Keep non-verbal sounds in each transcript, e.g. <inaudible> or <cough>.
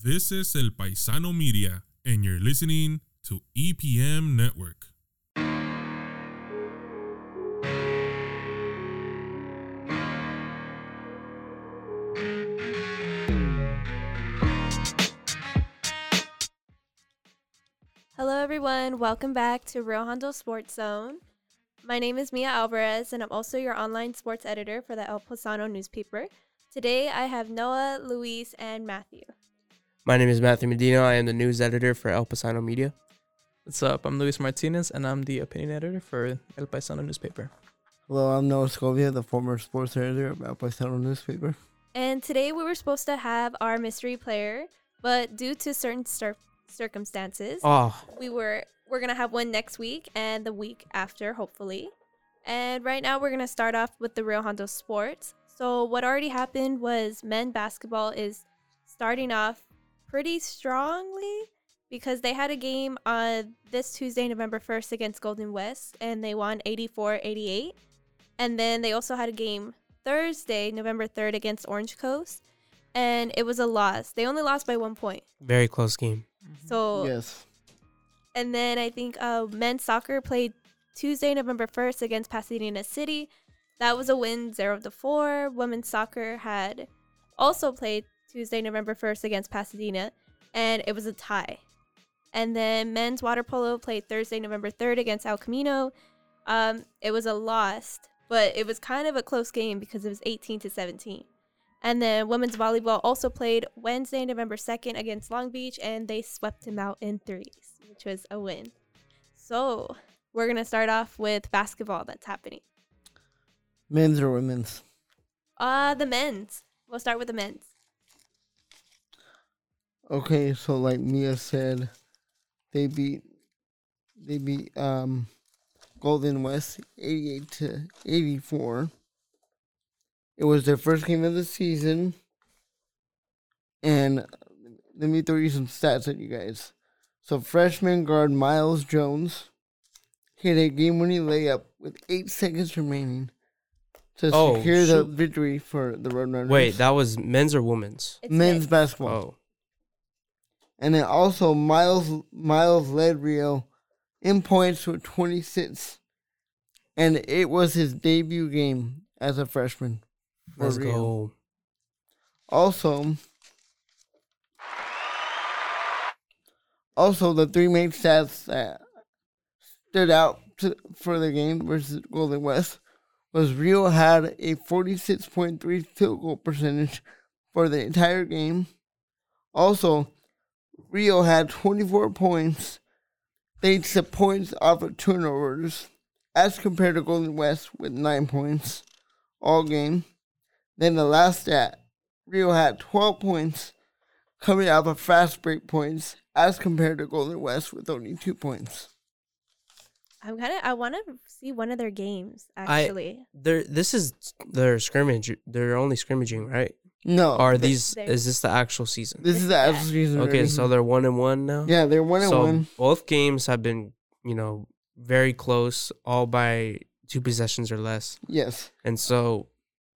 This is El Paisano Media, and you're listening to EPM Network. Hello, everyone. Welcome back to Rio Hondo Sports Zone. My name is Mia Alvarez, and I'm also your online sports editor for the El Paisano newspaper. Today, I have Noah, Luis, and Matthew. My name is Matthew Medina. I am the news editor for El Paisano Media. What's up? I'm Luis Martinez, and I'm the opinion editor for El Paisano newspaper. Hello, I'm Noah Scovia, the former sports editor of El Paisano newspaper. And today, we were supposed to have our mystery player, but due to certain cir- circumstances, Oh, we were we're gonna have one next week and the week after, hopefully. And right now, we're gonna start off with the Rio Hondo Sports. So what already happened was men basketball is starting off pretty strongly because they had a game on this Tuesday, November 1st against Golden West, and they won 84 88. And then they also had a game Thursday, November 3rd against Orange Coast, and it was a loss. They only lost by one point. very close game. So, Yes. and then I think uh, men's soccer played Tuesday, November 1st against Pasadena City. That was a win, 0 to 4. Women's soccer had also played Tuesday, November 1st against Pasadena, and it was a tie. And then men's water polo played Thursday, November 3rd against El Camino. Um, it was a loss, but it was kind of a close game because it was 18 to 17. And then women's volleyball also played Wednesday, November 2nd against Long Beach, and they swept them out in threes, which was a win. So we're going to start off with basketball that's happening. Men's or women's? Uh, the men's. We'll start with the men's. Okay, so like Mia said, they beat they beat um Golden West eighty eight to eighty four. It was their first game of the season. And let me throw you some stats at you guys. So freshman guard Miles Jones hit a game winning layup with eight seconds remaining to Oh, secure the victory for the Roadrunners. Wait, that was men's or women's? It's men's men's. basketball. Oh, And then also Miles Miles led Rio in points with 26. And it was his debut game as a freshman. let's Rio. go. Also, also the three main stats that stood out to, for the game versus Golden West was Rio had a 46.3 field goal percentage for the entire game. Also, Rio had 24 points, thanks to points off of turnovers, as compared to Golden West with 9 points all game. Then the last stat, Rio had 12 points coming off of fast break points, as compared to Golden West with only 2 points. I'm kind of, I want to see one of their games, I- actually. They're this is their scrimmage. They're only scrimmaging, right? No. Are th- these? they- Is this the actual season? This is the actual season. Okay, already. so they're one and one now. yeah, they're one and so one. both games have been, you know, very close, all by two possessions or less. Yes. And so,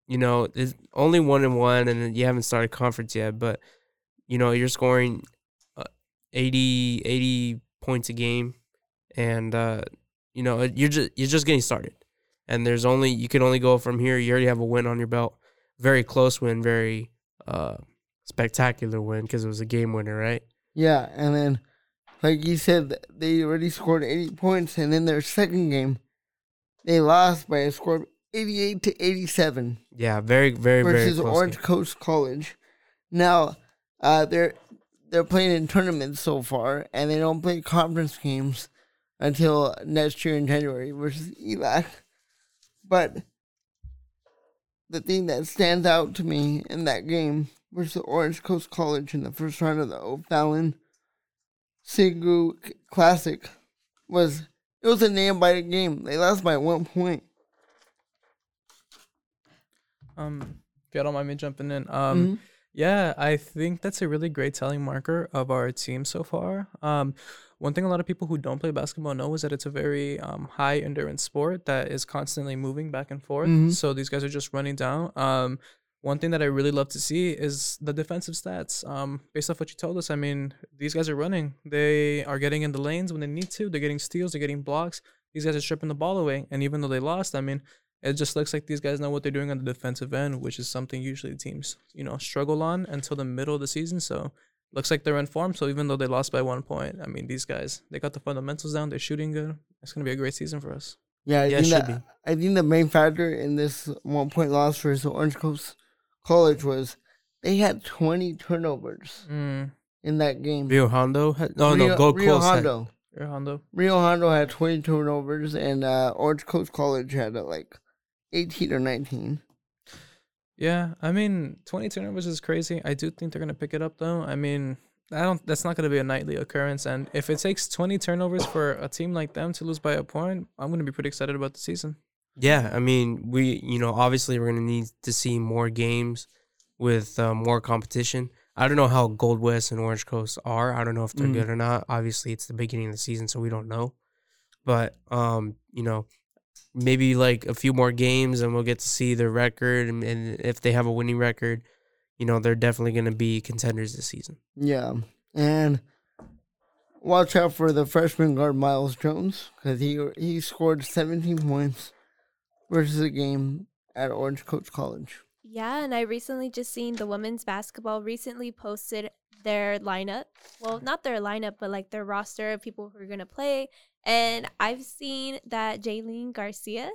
you know, it's only one and one, and you haven't started conference yet, but you know, you're scoring uh, 80, 80 points a game, and uh, you know, you're just you're just getting started, and there's only you can only go from here. You already have a win on your belt, very close win, very uh, spectacular win because it was a game winner, right? Yeah, and then, like you said, they already scored 80 points, and in their second game, they lost by a score of 88 to 87 Yeah, very, very, very versus close. Orange game. Coast College. Now, uh, they're they're playing in tournaments so far, and they don't play conference games until next year in January versus ELAC. But the thing that stands out to me in that game versus the Orange Coast College in the first round of the O'Fallon Sigu Classic was it was a nail biter game. They lost by one point. Um, if y'all don't mind me jumping in, um, Mhm. yeah, I think that's a really great telling marker of our team so far. Um, one thing a lot of people who don't play basketball know is that it's a very um, high endurance sport that is constantly moving back and forth. Mhm. So these guys are just running down. Um, one thing that I really love to see is the defensive stats. Um, based off what you told us, I mean, these guys are running. They are getting in the lanes when they need to. They're getting steals. They're getting blocks. These guys are stripping the ball away. And even though they lost, I mean, it just looks like these guys know what they're doing on the defensive end, which is something usually teams, you know, struggle on until the middle of the season. So looks like they're in form. So even though they lost by one point, I mean, these guys they got the fundamentals down. They're shooting good. It's gonna be a great season for us. Yeah, I Yeah, think it should that, I think the main factor in this one point loss versus Orange Coast College was they had 20 turnovers Mm. in that game. Rio Hondo. Had, no, Rio, no, Gold Rio Coast. had- Hondo. Here, Hondo. Rio Hondo had 20 turnovers, and uh, Orange Coast College had uh, like 18 or 19. Yeah, I mean, 20 turnovers is crazy. I do think they're gonna pick it up though. I mean, I don't. That's not gonna be a nightly occurrence. And if it takes 20 turnovers for a team like them to lose by a point, I'm gonna be pretty excited about the season. Yeah, I mean, we, you know, obviously we're gonna need to see more games with uh, more competition. I don't know how Gold West and Orange Coast are. I don't know if they're Mm. good or not. Obviously, it's the beginning of the season, so we don't know. But um, you know, maybe like a few more games, and we'll get to see their record. And, and if they have a winning record, you know, they're definitely gonna be contenders this season. Yeah, and watch out for the freshman guard Miles Jones because he he scored 17 points versus a game at Orange Coast College. Yeah, and I recently just seen the women's basketball recently posted their lineup. Well, not their lineup, but like their roster of people who are gonna play. And I've seen that Jaylene Garcia,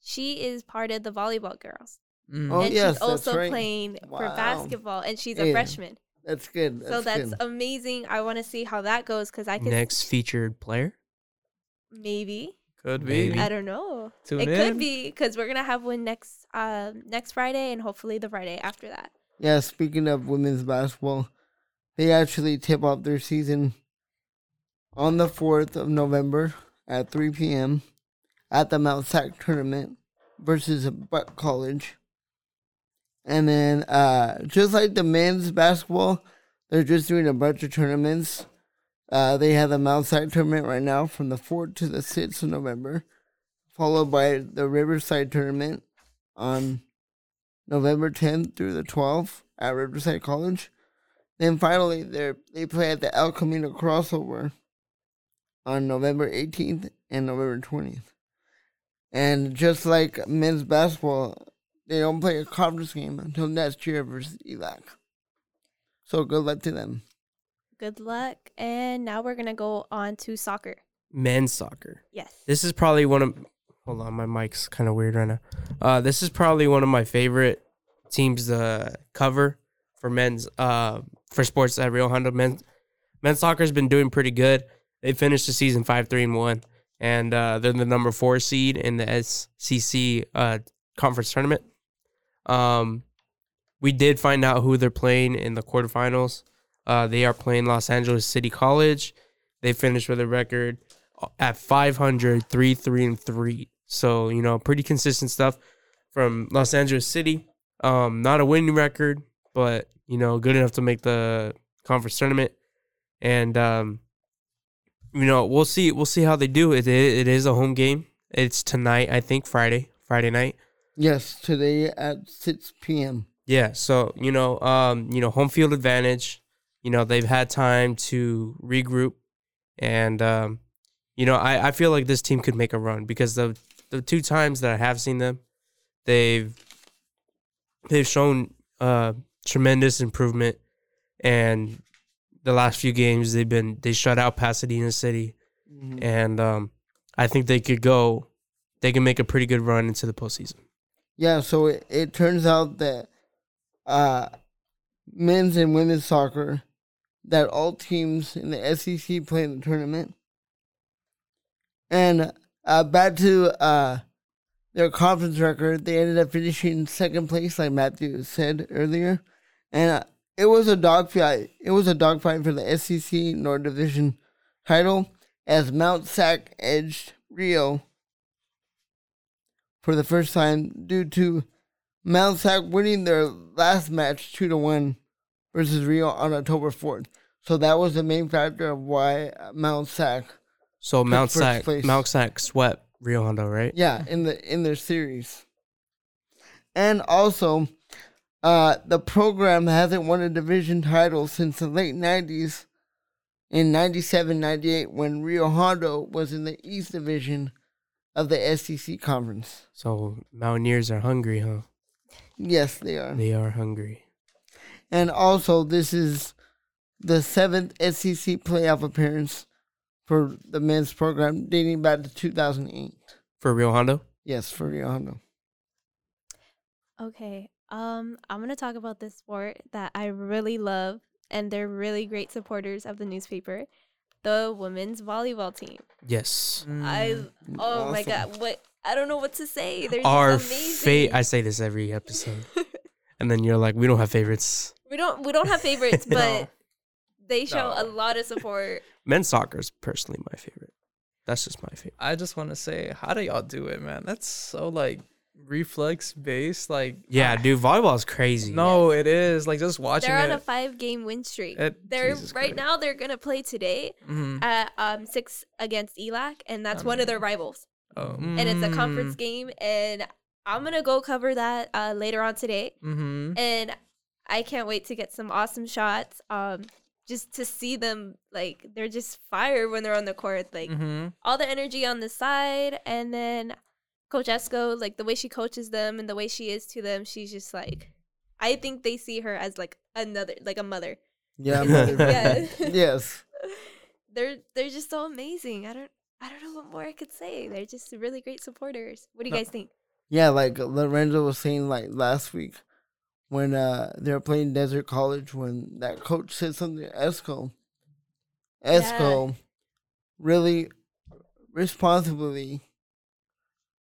she is part of the volleyball girls. Mm. Oh, and yes, she's also right. playing for basketball and she's a Yeah. freshman. That's good. That's so that's good. amazing. I want to see how that goes because I can Next featured player. maybe. Could be. Maybe. I don't know. Tune it in. could be because we're gonna have one next um next Friday and hopefully the Friday after that. Yeah, speaking of women's basketball, they actually tip off their season on the 4th of November at 3 p.m. at the Mount Sac tournament versus Buck College. And then, uh, just like the men's basketball, they're just doing a bunch of tournaments. Uh, they have the Mount Sac tournament right now from the 4th to the 6th of November, followed by the Riverside tournament on November 10th through the 12th at Riverside College. Then finally, they they play at the El Camino crossover on November 18th and November 20th. And just like men's basketball, they don't play a conference game until next year versus ELAC. So good luck to them. Good luck. And now we're gonna go on to soccer. Men's soccer. Yes. This is probably one of. Hold on, my mic's kind of weird right now. Uh, this is probably one of my favorite teams to cover for men's uh for sports at Rio Hondo. Men's men's soccer's been doing pretty good. They finished the season five three and one, and uh, they're the number four seed in the SCC uh conference tournament. Um, we did find out who they're playing in the quarterfinals. Uh, they are playing Los Angeles City College. They finished with a record at 500, 3, 3, and 3. So, you know, pretty consistent stuff from Los Angeles City. Um, not a winning record, but, you know, good enough to make the conference tournament. And, um, you know, we'll see. We'll see how they do. It, it is a home game. It's tonight, I think, Friday, Friday night. Yes, today at 6 p.m. Yeah, so you know, um, you know, home field advantage. You know, they've had time to regroup, and um, you know, I, I feel like this team could make a run because the the two times that I have seen them, they've they've shown uh tremendous improvement, and the last few games they've been they shut out Pasadena City, and um, I think they could go, they can make a pretty good run into the postseason. Yeah, so it, it turns out that uh, men's and women's soccer, that all teams in the SEC play in the tournament. And uh, back to uh, their conference record, they ended up finishing second place, like Matthew said earlier. And uh, it was a dogfight. It was a dogfight for the SEC North Division title as Mount Sac edged Rio for the first time due to Mount Sac winning their last match two to one versus Rio on October fourth. So that was the main factor of why Mount Sac, So Mount Sac, place. Mount Sac swept Rio Hondo, right? yeah, in the in their series, and also, Uh, the program hasn't won a division title since the late 90s in 97 98 when Rio Hondo was in the East Division of the SEC Conference. So Mountaineers are hungry, huh? Yes, they are. They are hungry. And also, this is the seventh SEC playoff appearance for the men's program dating back to 2008. For Rio Hondo? Yes, for Rio Hondo. Okay. Um, I'm gonna talk about this sport that I really love, and they're really great supporters of the newspaper, the women's volleyball team. Yes. I Mm. oh my god, what I don't know what to say. They're Our fate. amazing. I say this every episode, <laughs> and then you're like, we don't have favorites. we don't we don't have favorites, <laughs> but No. they show a lot of support. <laughs> Men's soccer is personally my favorite. That's just my favorite. I just want to say, how do y'all do it, man? That's so like reflex based. Like, Yeah, I- dude, volleyball is crazy. No, it is like just watching They're on it. a five game win streak. It- they're Jesus right Christ. now. They're gonna play today Mhm. at um six against ELAC, and that's one of their rivals. Oh, And it's a conference game, and I'm gonna go cover that uh, later on today. Mm-hmm. and I can't wait to get some awesome shots. Um, just to see them like they're just fire when they're on the court, like Mm-hmm. all the energy on the side, and then Coach Esco, like the way she coaches them and the way she is to them, she's just like, I think they see her as like another, like a mother. Yeah, <laughs> Yeah. yes. <laughs> they're they're just so amazing. I don't I don't know what more I could say. They're just really great supporters. What do you No. guys think? Yeah, like Lorenzo was saying like last week when uh they were playing Desert College when that coach said something Esco. Esco really responsibly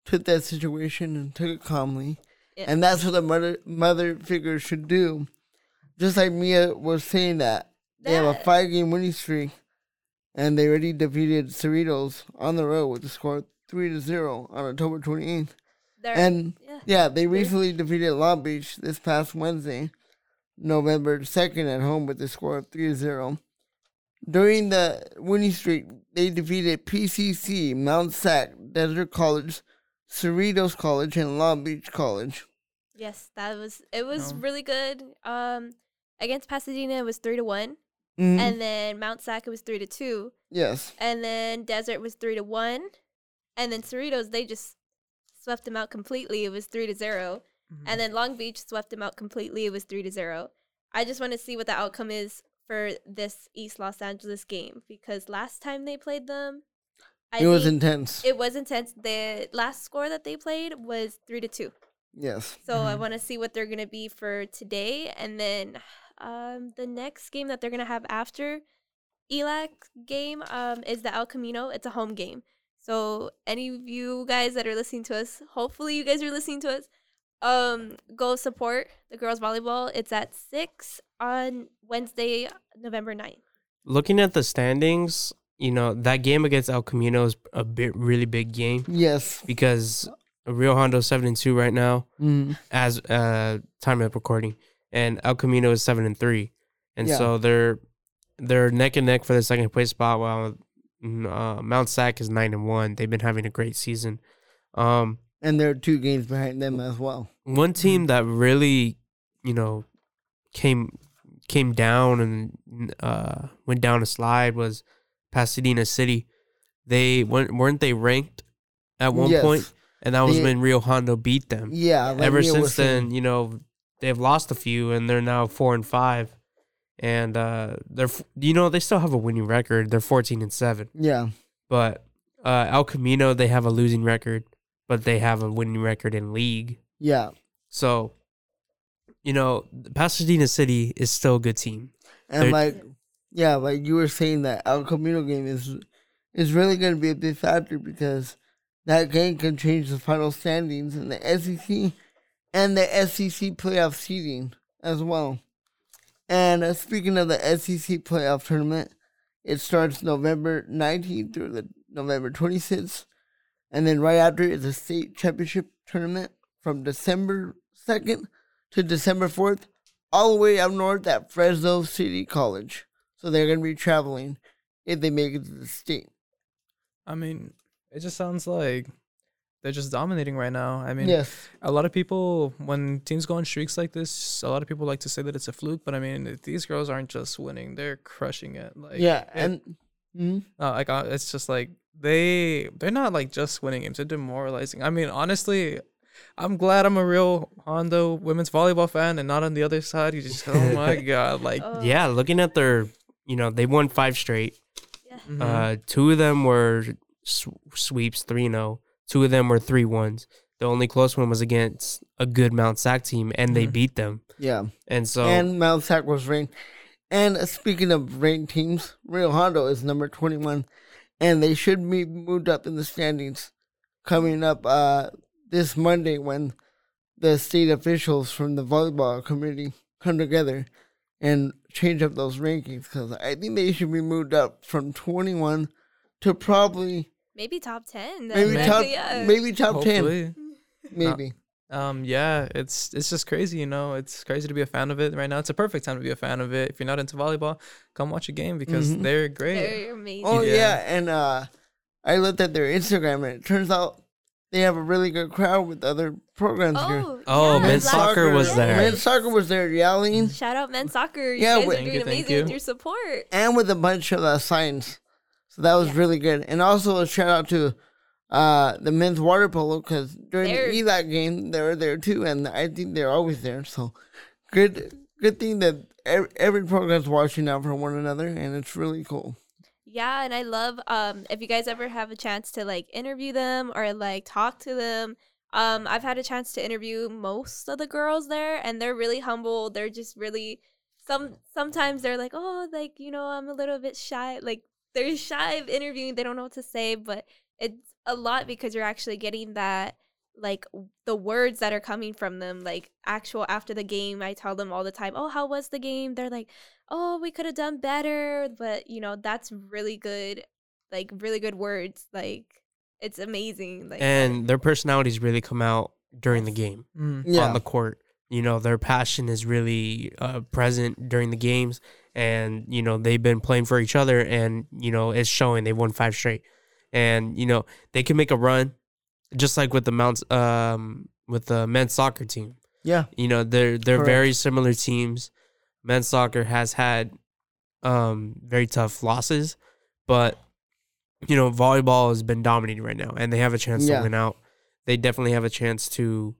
took that situation and took it calmly. Yeah. And that's what the mother mother figure should do. Just like Mia was saying that. They have a five game winning streak and they already defeated Cerritos on the road with the score three to zero on October twenty eighth. And yeah. yeah, they recently defeated Long Beach this past Wednesday, November 2nd at home with the score of 3 0. During the winning streak, they defeated PCC, Mount Sac, Desert College, Cerritos College, and Long Beach College. Yes, that was it was No. really good. Um against Pasadena it was three to one. Mhm. And then Mount Sac it was three to two. yes. And then Desert was three to one. And then Cerritos, they just swept them out completely. It was three to 0 Mm-hmm. And then Long Beach swept them out completely. It was three to zero. I just want to see what the outcome is for this East Los Angeles game because last time they played them, I it was intense. it was intense. The last score that they played was three to two. yes. So I Mhm. want to see what they're gonna be for today, and then um, the next game that they're gonna have after ELAC game um, is the El Camino. It's a home game. So any of you guys that are listening to us, hopefully you guys are listening to us. Um, go support the girls volleyball. It's at six on Wednesday, November 9th. Looking at the standings, you know that game against El Camino is a bit really big game Yes. because Rio Hondo seven and two right now Mm. as uh time of recording, and El Camino is seven and three, and Yeah. so they're they're neck and neck for the second place spot. While mm, uh, Mount Sac is nine and one. They've been having a great season. Um, And there are two games behind them as well. one team that really, you know, came came down and uh, went down a slide was Pasadena City. They weren't weren't they ranked at one Yes. point, and that was They- when Rio Hondo beat them. Yeah. like Ever was since then, you know, they've lost a few, and they're now four and five, and uh, they're you know they still have a winning record. They're fourteen and seven, Yeah. but uh, El Camino they have a losing record, but they have a winning record in league. Yeah. So, you know, Pasadena City is still a good team. And They're- like, yeah, like you were saying that El Camino game is is really going to be a big factor because that game can change the final standings in the SEC and the SEC playoff seeding as well. And uh, speaking of the SEC playoff tournament, it starts November 19th through the November 26th, and then right after is the state championship tournament from December 2nd to December 4th all the way up north at Fresno City College. So they're going to be traveling if they make it to the state. I mean, it just sounds like they're just dominating right now. I mean, yes, a lot of people when teams go on streaks like this, a lot of people like to say that it's a fluke, but I mean, these girls aren't just winning; they're crushing it. Like yeah, it- and mhm. uh, like uh, it's just like they they're not like just winning games; they're demoralizing. I mean, honestly, I'm glad I'm a Rio Hondo women's volleyball fan and not on the other side. You just oh my <laughs> god, like Yeah, looking at their, you know, they won five straight. yeah. mhm. Uh, two of them were s- sweeps, 3 0. Two of them were 3 1s. The only close one was against a good Mount Sac team, and they Mhm. beat them. yeah. And so, and Mount Sac was ranked. And uh, speaking of ranked teams, Rio Hondo is number 21, and they should be moved up in the standings coming up uh, this Monday when the state officials from the volleyball committee come together and change up those rankings because I think they should be moved up from 21 to probably Maybe top ten. maybe Then, top yeah. maybe top 10 hopefully. <laughs> maybe Um, yeah, it's it's just crazy, you know. It's crazy to be a fan of it right now. It's a perfect time to be a fan of it. If you're not into volleyball, come watch a game because Mhm. they're great. They're amazing. Oh yeah. Yeah. and uh, I looked at their Instagram, and it turns out they have a really good crowd with other programs here. Oh, Oh, yeah, men's soccer was yes. there. Men's soccer was there yelling, Shout out men's soccer. You Yeah, guys wait- are Thank doing you, thank amazing with your support. and with a bunch of uh, signs. So that was Yeah. really good. And also a shout out to uh, the men's water polo because during They're- the ELAC game they were there too, and I think they're always there. So good, good thing that every, every program's watching out for one another, and it's really cool. Yeah, and I love um if you guys ever have a chance to like interview them or like talk to them. Um I've had a chance to interview most of the girls there and they're really humble. They're just really some sometimes they're like, "Oh, like, you know, I'm a little bit shy." Like they're shy of interviewing. They don't know what to say, but it's a lot because you're actually getting that like the words that are coming from them like actual after the game i tell them all the time oh how was the game they're like oh we could have done better but you know that's really good like really good words like it's amazing like and their personalities really come out during the game Mm. Yeah, on the court. You know, their passion is really uh, present during the games, and you know they've been playing for each other, and you know it's showing. They won five straight, and you know they can make a run, just like with the Mounts, um, with the men's soccer team. yeah, You know, they're they're Correct. very similar teams. Men's soccer has had um very tough losses, but you know, volleyball has been dominating right now and they have a chance Yeah. to win out. They definitely have a chance to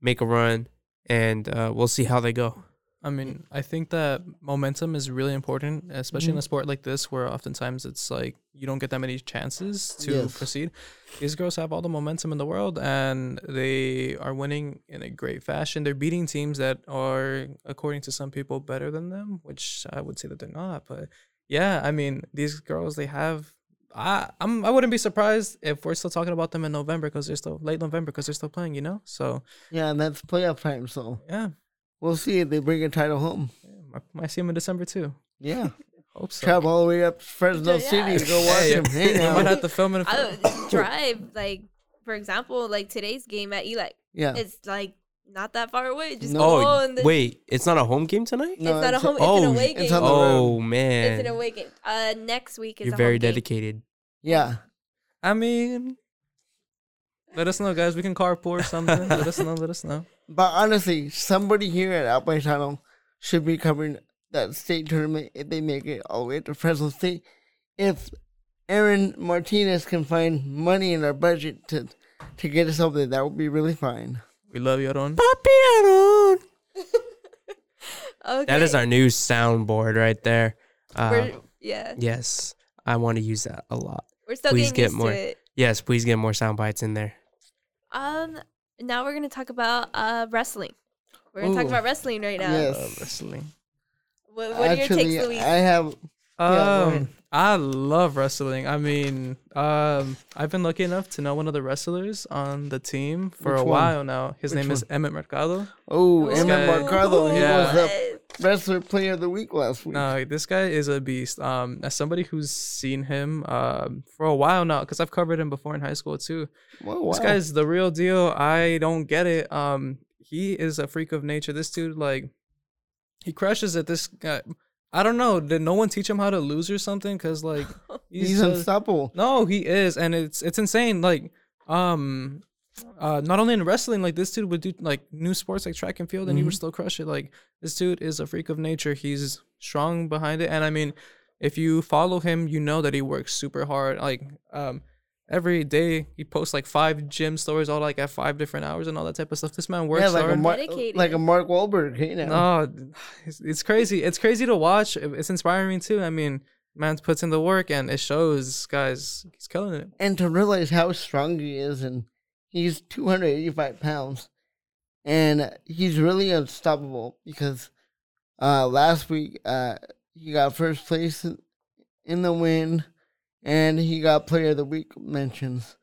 make a run and uh, we'll see how they go. I mean, I think that momentum is really important, especially in Mhm. a sport like this, where oftentimes it's like you don't get that many chances to Yes. proceed. These girls have all the momentum in the world, and they are winning in a great fashion. They're beating teams that are, according to some people, better than them, which I would say that they're not. But yeah, I mean, these girls, they have. I I'm I wouldn't be surprised if we're still talking about them in November because they're still late November because they're still playing, you know. So yeah, and that's playoff time. So yeah, we'll see if they bring a title home. I might see them in December too. Yeah, <laughs> Hope so. travel all the way up to Fresno Yeah. City to go watch him. them. Hey <laughs> we now. might have to film it. I would <coughs> drive like for example like today's game at Eli yeah, it's like not that far away just No. go Oh, and then wait, it's not a home game tonight? it's not a home it's oh, an away game it's on the Oh man. it's an away game uh next week is you're a very home game. dedicated. yeah. I mean, let us know, guys. We can carpool or something. let us know. Let us know. But honestly, somebody here at Alpine Channel should be covering that state tournament if they make it all the way to Fresno State. If Aaron Martinez can find money in our budget to to get us over there, that would be really fine. We love you, Aaron. okay That is our new soundboard right there. Uh, yeah yes, I want to use that a lot. we're still please getting get used more. to it Yes, please get more sound bites in there. Um, now we're gonna talk about uh wrestling. We're gonna talk Ooh. about wrestling right now. Yes. Uh, wrestling. What, what are your Actually, takes, Luis? I have. Yeah, go Um, ahead. I love wrestling. I mean, um, I've been lucky enough to know one of the wrestlers on the team for Which a one? while now. His Which name is? Emmett Mercado. Oh, This Emmett guy- Mercado. He Yeah. was the wrestler player of the week last week. No, this guy is a beast. Um, as somebody who's seen him um for a while now, because I've covered him before in high school too. Whoa, wow. This guy's the real deal. I don't get it. Um, he is a freak of nature. This dude, like, he crushes it. This guy, I don't know. Did no one teach him how to lose or something? Cause like, <laughs> He's just- unstoppable. no, he is, and it's it's insane. Like, um, uh, not only in wrestling, like this dude would do like new sports like track and field, and he would Mhm. still crush it. Like this dude is a freak of nature. He's strong behind it, and I mean, if you follow him, you know that he works super hard. Like um, every day he posts like five gym stories, all like at five different hours and all that type of stuff. This man works yeah, like a hard. Mar- Dedicated. like a Mark Wahlberg, you know. No, it's, it's crazy. It's crazy to watch. It's inspiring too. I mean, man puts in the work and it shows. Guys, he's killing it. and to realize how strong he is, and he's 285 pounds, and he's really unstoppable because uh, last week uh, he got first place in- in the win, and he got Player of the Week mentions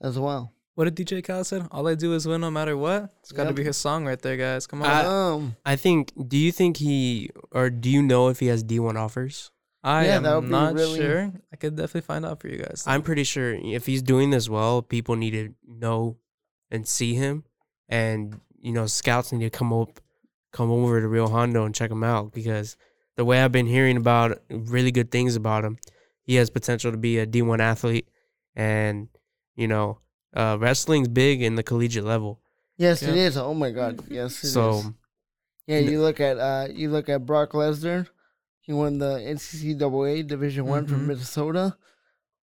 as well. What did DJ Khaled said? All I do is win, no matter what. It's got to Yep. be his song right there, guys. Come on. I- um, I think. Do you think he or do you know if he has D one offers? I Yeah, that would am be not really- sure. I could definitely find out for you guys. I'm pretty sure if he's doing this well, people need to know and see him, and you know, scouts need to come up, come over to Rio Hondo and check him out because the way I've been hearing about really good things about him, he has potential to be a D1 athlete, and you know, uh, wrestling's big in the collegiate level. yes, it Yeah. is. Oh my God, yes, it is. so Yeah, you look at uh, you look at Brock Lesnar. He won the NCAA Division One from Mhm. Minnesota.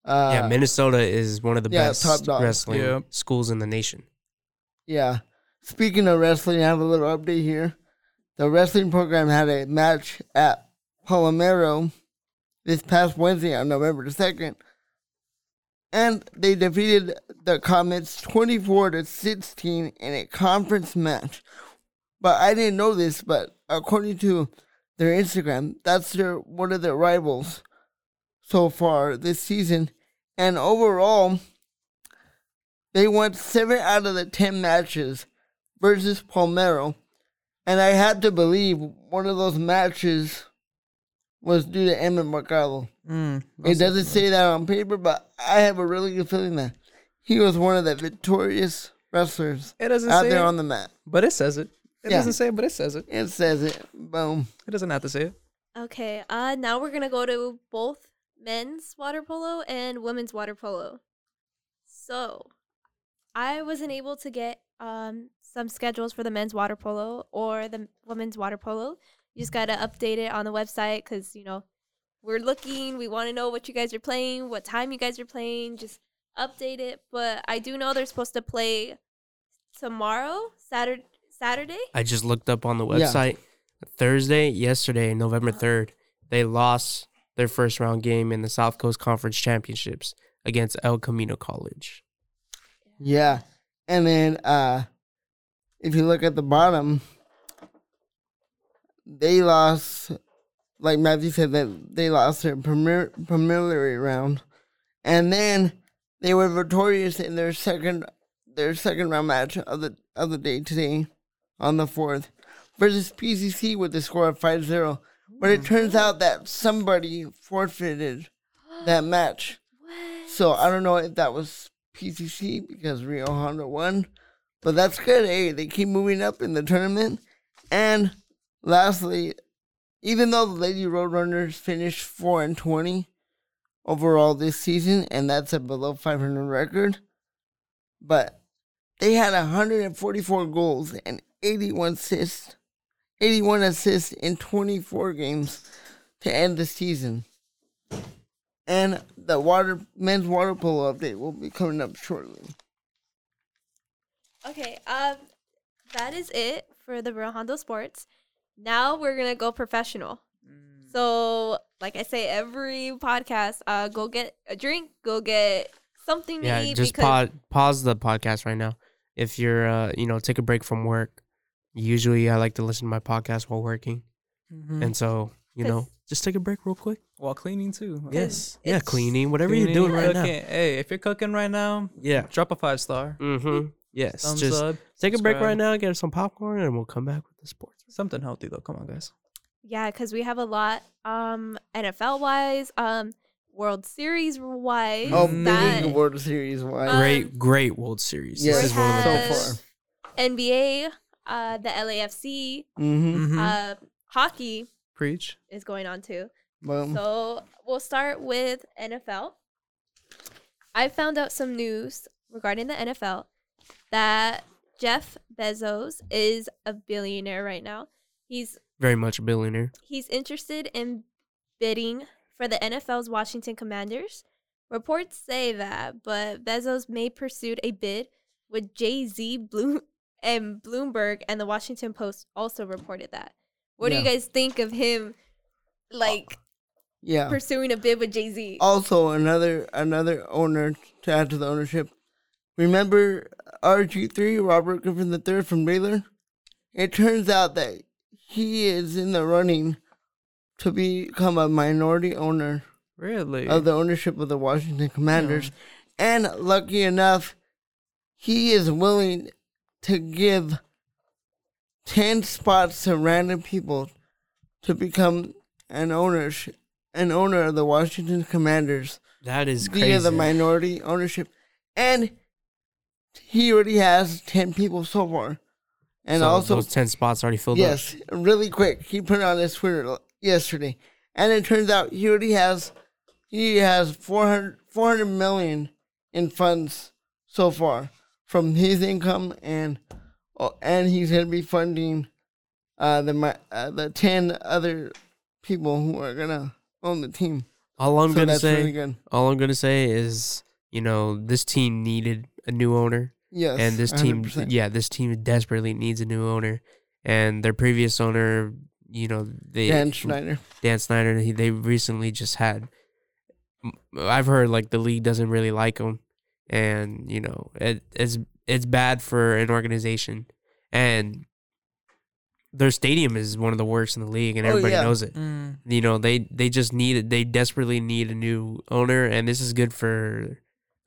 Uh, yeah, Minnesota is one of the yeah, best top wrestling Yep. schools in the nation. Yeah. Speaking of wrestling, I have a little update here. The wrestling program had a match at Palomar this past Wednesday on November the 2nd. And they defeated the Comets 24 to 16 in a conference match. But I didn't know this, but according to their Instagram, that's their one of their rivals so far this season. And overall, they won seven out of the ten matches versus Palomar. And I had to believe one of those matches was due to Emmett Mercado. Mm, It doesn't say that on paper, but I have a really good feeling that he was one of the victorious wrestlers It doesn't out say there it, on the mat. but it says it. It Yeah. doesn't say it, but it says it. It says it. Boom. It doesn't have to say it. Okay, uh now we're gonna go to both men's water polo and women's water polo. So I wasn't able to get um some schedules for the men's water polo or the women's water polo. You just gotta update it on the website because you know we're looking. We want to know what you guys are playing, what time you guys are playing. Just update it. But I do know they're supposed to play tomorrow, Saturday. Saturday. I just looked up on the Yeah. website. Thursday, yesterday, November 3rd, they lost their first round game in the South Coast Conference Championships against El Camino College. Yeah. And then uh if you look at the bottom, they lost like Matthew said that they lost their premier preliminary round. And then they were victorious in their second their second round match of the of the day today on the fourth versus PCC with the score of 5-0. But it turns out that somebody forfeited that <gasps> match. So I don't know if that was PCC because Rio Hondo won, but that's good. Hey, they keep moving up in the tournament. And lastly, even though the Lady Roadrunners finished four and twenty overall this season, and that's a below five hundred record, but they had 144 goals and 81 assists, 81 assists in 24 games to end the season. And the water men's water polo update will be coming up shortly. Okay, um, that is it for the Rio Hondo Sports. Now we're gonna go professional. So, like I say every podcast, uh, go get a drink, go get something to Yeah, eat. just because pause pause the podcast right now. If you're uh, you know, take a break from work. Usually I like to listen to my podcast while working. Mm-hmm. And so, you know, just take a break real quick. While cleaning too. Yes. Yeah, cleaning, whatever Cleaning, you're doing right now. Hey, if you're cooking right now, Yeah. drop a five star. Mm-hmm. Yes. Thumbs just up. take a break right now, get some popcorn, and we'll come back with the sports. Something healthy though. Come on, guys. yeah, because we have a lot, um, NFL wise, um, World Series wise. Oh, that- big World Series wise. Um, Great, great World Series. Yes, this is one of the so far. NBA, uh, the LAFC, Mm-hmm. Mhm. uh, hockey Preach. is going on too. Boom. So we'll start with NFL. I found out some news regarding the NFL that Jeff Bezos is a billionaire right now. He's Very much a billionaire. he's interested in bidding for the NFL's Washington Commanders. Reports say that, but Bezos may pursue a bid with Jay Z, Bloom, and Bloomberg, and the Washington Post also reported that. What do you guys think of him, like Yeah. pursuing a bid with Jay Z? Also, another another owner to add to the ownership. Remember RG3, Robert Griffin III from Baylor? It turns out that he is in the running to become a minority owner Really? of the ownership of the Washington Commanders. And lucky enough, he is willing to give 10 spots to random people to become an owner, an owner of the Washington Commanders That is via crazy. the minority ownership. And he already has 10 people so far. And So also, those ten spots already filled up. Yes, really quick. He put it on his Twitter yesterday, and it turns out he already has he has 400, 400 million in funds so far from his income, and oh, and he's gonna be funding uh, the uh, the ten other people who are gonna own the team. All I'm so gonna say, really all I'm gonna say is, you know, this team needed a new owner, Yes, and this team, 100%. yeah, this team desperately needs a new owner. And their previous owner, you know, they Dan Schneider. Dan Snyder, he, they recently just had. I've heard like the league doesn't really like him, and you know it, it's it's bad for an organization, and their stadium is one of the worst in the league, and Oh, everybody yeah. knows it. Mm. You know they they just need it. they desperately need a new owner, and this is good for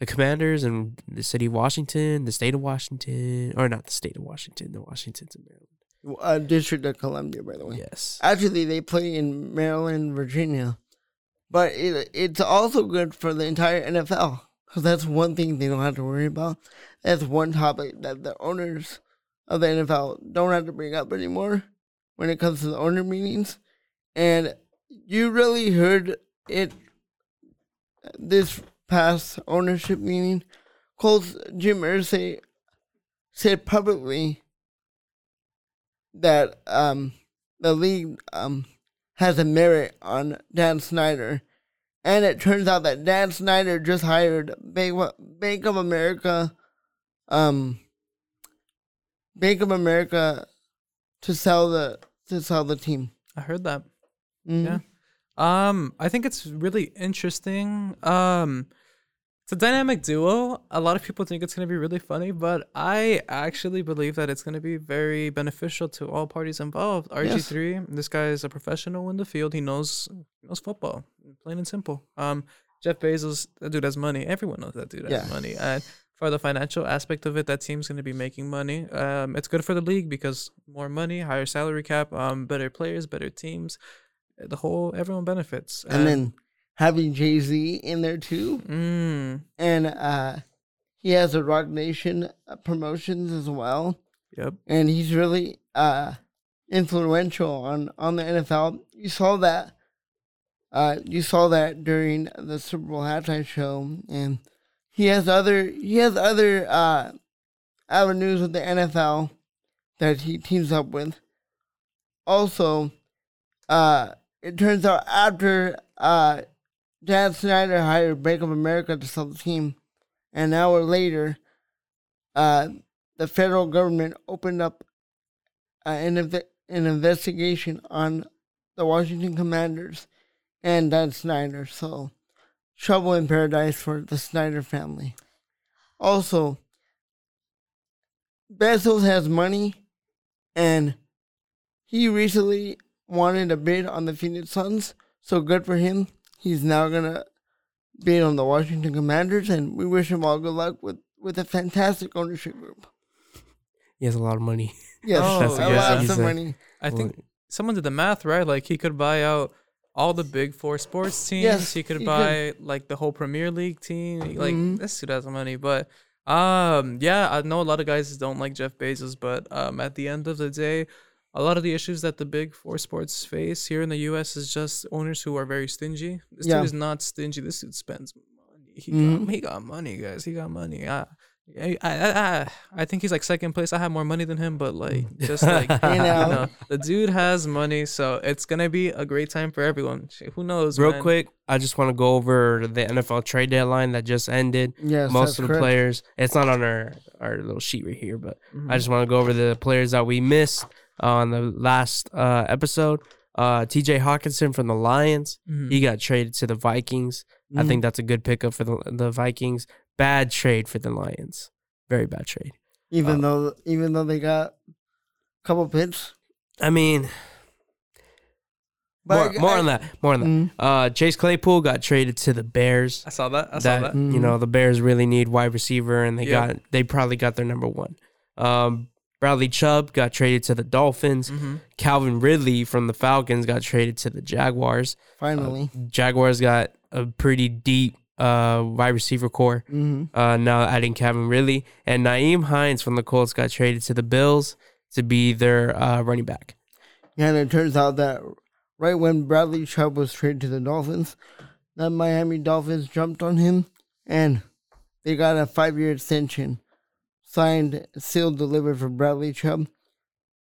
the Commanders and the city of Washington, the state of Washington, or not the state of Washington, the Washington's in Maryland. Uh, District of Columbia, by the way. Yes. Actually, they play in Maryland, Virginia, but it it's also good for the entire NFL because that's one thing they don't have to worry about. That's one topic that the owners of the NFL don't have to bring up anymore when it comes to the owner meetings. And you really heard it this past ownership meeting. Colts Jim Irsay said publicly that um the league um has a merit on Dan Snyder, and it turns out that Dan Snyder just hired Bank Bank of America, um, Bank of America, to sell the to sell the team. I heard that. Mhm. Yeah. Um, I think it's really interesting. Um, it's a dynamic duo. A lot of people think it's gonna be really funny, but I actually believe that it's gonna be very beneficial to all parties involved. RG three, this guy is a professional in the field. He knows he knows football, plain and simple. Um, Jeff Bezos, that dude has money. Everyone knows that dude has Yeah. money, and for the financial aspect of it, that team's gonna be making money. Um, it's good for the league because more money, higher salary cap, um, better players, better teams. The whole everyone benefits. And then having Jay Z in there too, Mm, and uh, he has a Roc Nation uh, promotions as well. yep. and he's really uh influential on on the NFL. You saw that uh you saw that during the Super Bowl halftime show and he has other he has other uh avenues with the NFL that he teams up with. Also, uh it turns out after uh Dan Snyder hired Bank of America to sell the team, an hour later, uh the federal government opened up uh, an, inve- an investigation on the Washington Commanders and Dan Snyder. So, trouble in paradise for the Snyder family. Also, Bezos has money, and he recently wanted a bid on the Phoenix Suns. So good for him. He's now gonna bid on the Washington Commanders, and we wish him all good luck with with a fantastic ownership group. He has a lot of money. <laughs> Yes, Oh, a That's what lot of said. money. I think someone did the math right. Like he could buy out all the big four sports teams. Yes, he could he buy like the whole Premier League team. Like Mhm. this dude has money. But um, yeah, I know a lot of guys don't like Jeff Bezos, but um, at the end of the day. A lot of the issues that the big four sports face here in the U.S. is just owners who are very stingy. This Yeah. dude is not stingy. This dude spends money. He Mhm. got he got money, guys. He got money. Uh, I, I, I, I think he's like second place. I have more money than him, but like <laughs> just like You you know. know, the dude has money, so it's gonna be a great time for everyone. Who knows? Real man? quick, I just want to go over the NFL trade deadline that just ended. Yes, Most of the correct. players, it's not on our our little sheet right here, but Mhm. I just want to go over the players that we missed on the last uh, episode. Uh, T.J. Hockenson from the Lions, Mhm. he got traded to the Vikings. I Mhm. think that's a good pickup for the the Vikings. Bad trade for the Lions. Very bad trade. even uh, though even though they got a couple picks. I mean, But more, I- more I- on that. More on that. Mm, Uh, Chase Claypool got traded to the Bears. I saw that. I saw that, that. you know the Bears really need wide receiver, and they Yeah. got they probably got their number one. Um, Bradley Chubb got traded to the Dolphins. Mm-hmm. Calvin Ridley from the Falcons got traded to the Jaguars. finally. Jaguars got a pretty deep uh, wide receiver core. hmm Uh, now adding Calvin Ridley and Nyheim Hines from the Colts got traded to the Bills to be their uh, running back. Yeah, and it turns out that right when Bradley Chubb was traded to the Dolphins, the Miami Dolphins jumped on him and they got a five year extension signed, sealed, delivered for Bradley Chubb.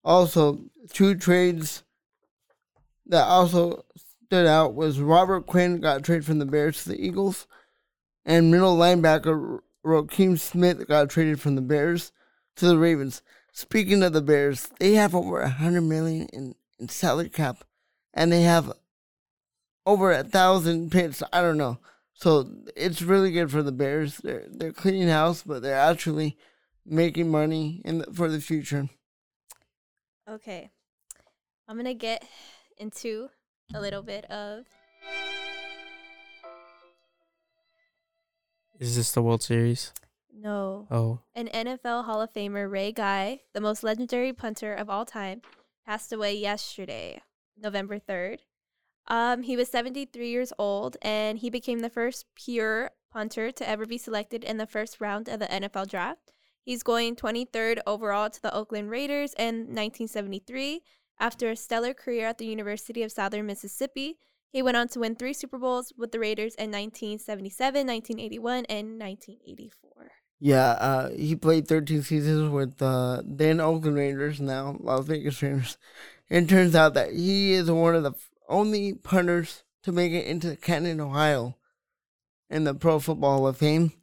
Also, two trades that also stood out was Robert Quinn got traded from the Bears to the Eagles, and middle linebacker Raheem Smith got traded from the Bears to the Ravens. Speaking of the Bears, they have over a hundred million in, in salary cap, and they have over a thousand picks. I don't know, so it's really good for the Bears. They're they're cleaning house, but they're actually making money in the, for the future. Okay. I'm going to get into a little bit of Is this the World Series? no. Oh, An NFL Hall of Famer, Ray Guy, the most legendary punter of all time, passed away yesterday, November 3rd. Um, he was 73 years old and he became the first pure punter to ever be selected in the first round of the NFL draft. He's going 23rd overall to the Oakland Raiders in 1973. After a stellar career at the University of Southern Mississippi, he went on to win three Super Bowls with the Raiders in 1977, 1981, and 1984. Yeah, uh, he played 13 seasons with uh, then Oakland Raiders, now Las Vegas Raiders. It turns out that he is one of the only punters to make it into Canton, Ohio, in the Pro Football Hall of Fame,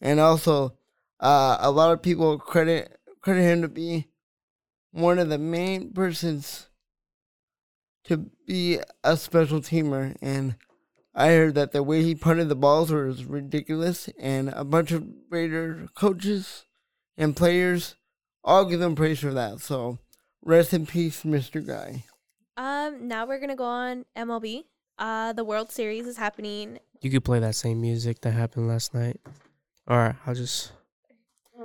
and also uh, a lot of people credit credit him to be one of the main persons to be a special teamer and I heard that the way he punted the balls was ridiculous, and a bunch of Raider coaches and players all give him praise for that. So, rest in peace, Mr. Guy. Um, now we're gonna go on MLB. Uh, the World Series is happening. you could play that same music that happened last night. All right, I'll just,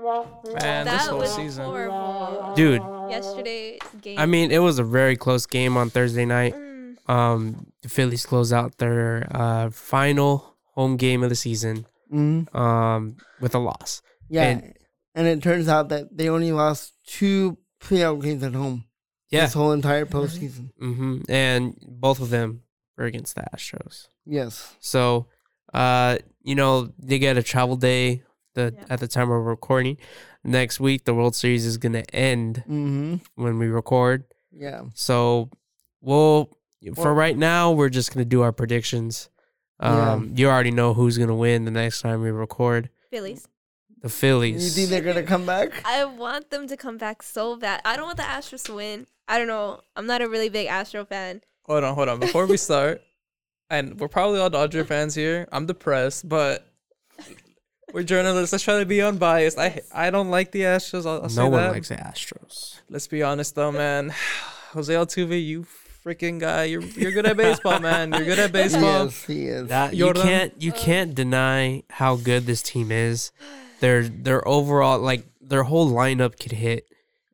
Man, this that whole was season. horrible. dude. Yesterday's game. I mean, it was a very close game on Thursday night. Mm, Um, the Phillies close out their uh final home game of the season Mm-hmm. um with a loss. Yeah, And- and, it turns out that they only lost two playoff games at home Yeah. this whole entire postseason. Mm-hmm. And both of them were against the Astros. Yes. So, uh, you know, they get a travel day. The Yeah. at the time we're recording, next week the World Series is gonna end Mm-hmm. when we record. Yeah. So, we'll for right now we're just gonna do our predictions. Yeah. Um, you already know who's gonna win the next time we record. Phillies. The Phillies. You think they're gonna come back? I want them to come back so bad. I don't want the Astros to win. I don't know. I'm not a really big Astro fan. Hold on, hold on. Before we start, and we're probably all Dodger fans here. I'm depressed, but we're journalists. Let's try to be unbiased. I I don't like the Astros. I'll, I'll say no one that. likes the Astros. Let's be honest though, man. Jose Altuve, you freaking guy. You're you're good at baseball, man. You're good at baseball. Yes, he is. That you Jordan? can't you can't deny how good this team is. Their their overall like their whole lineup could hit,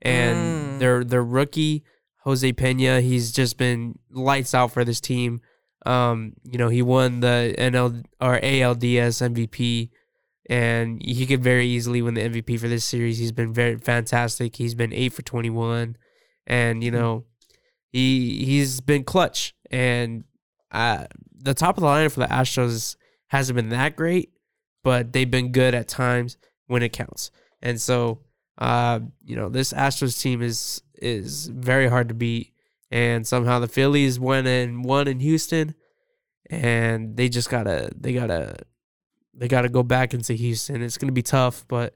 and Mm. their their rookie Jose Pena, he's just been lights out for this team. Um, you know, he won the NL or ALDS MVP, and he could very easily win the MVP for this series. He's been very fantastic. He's been eight for twenty one, and you know, he he's been clutch. And uh, the top of the line for the Astros hasn't been that great, but they've been good at times when it counts. and so uh, you know this Astros team is is very hard to beat, and somehow the Phillies went and won in Houston, and they just gotta they gotta they gotta go back into Houston. It's gonna be tough, but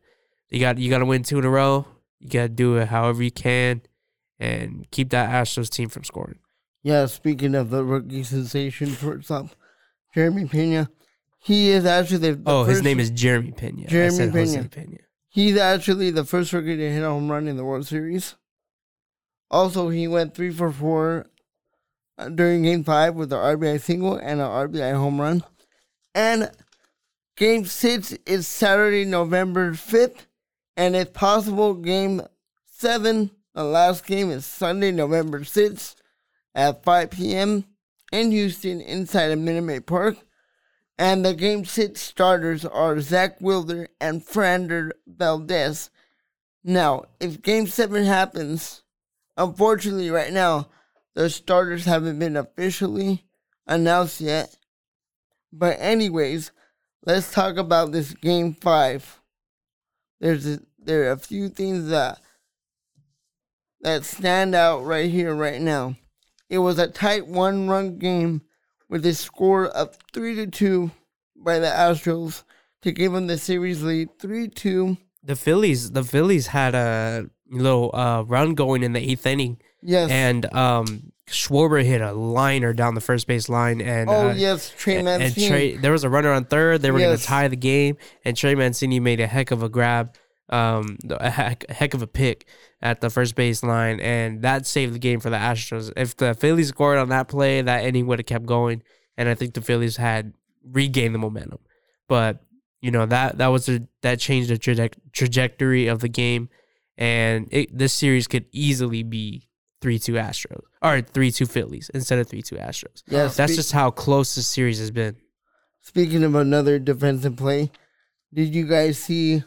you got you gotta win two in a row. You gotta do it however you can, and keep that Astros team from scoring. Yeah, speaking of the rookie sensation shortstop, Jeremy Pena, he is actually the, the oh, his name is Jeremy Pena. I Jeremy Pena. Pena. He's actually the first rookie to hit a home run in the World Series. Also, he went three for four uh, during Game Five with an RBI single and an RBI home run. And Game Six is Saturday, November fifth, and if possible, Game Seven, the last game, is Sunday, November sixth at five p.m. in Houston, inside of Minute Maid Park. And the game six starters are Zack Wheeler and Framber Valdez. Now, if game seven happens, unfortunately, right now, the starters haven't been officially announced yet. But, anyways, let's talk about this game five. There's a, there are a few things that that stand out right here, right now. It was a tight one run game with a score of 3 to 2 by the Astros to give them the series lead 3 2. The Phillies, the Phillies had a little uh, run going in the eighth inning, Yes. and um, Schwarber hit a liner down the first base line, and oh, uh, yes, Trey Mancini. and Trey, there was a runner on third. They were going to tie the game, and Trey Mancini made a heck of a grab, um, a heck, a heck of a pick at the first base line, and that saved the game for the Astros. If the Phillies scored on that play, that inning would have kept going, and I think the Phillies had regained the momentum. But you know that that was a, that changed the traje- trajectory of the game, and it, this series could easily be three two Astros or three two Phillies instead of three two Astros. yes, That's spe- just how close this series has been. Speaking of another defensive play, did you guys see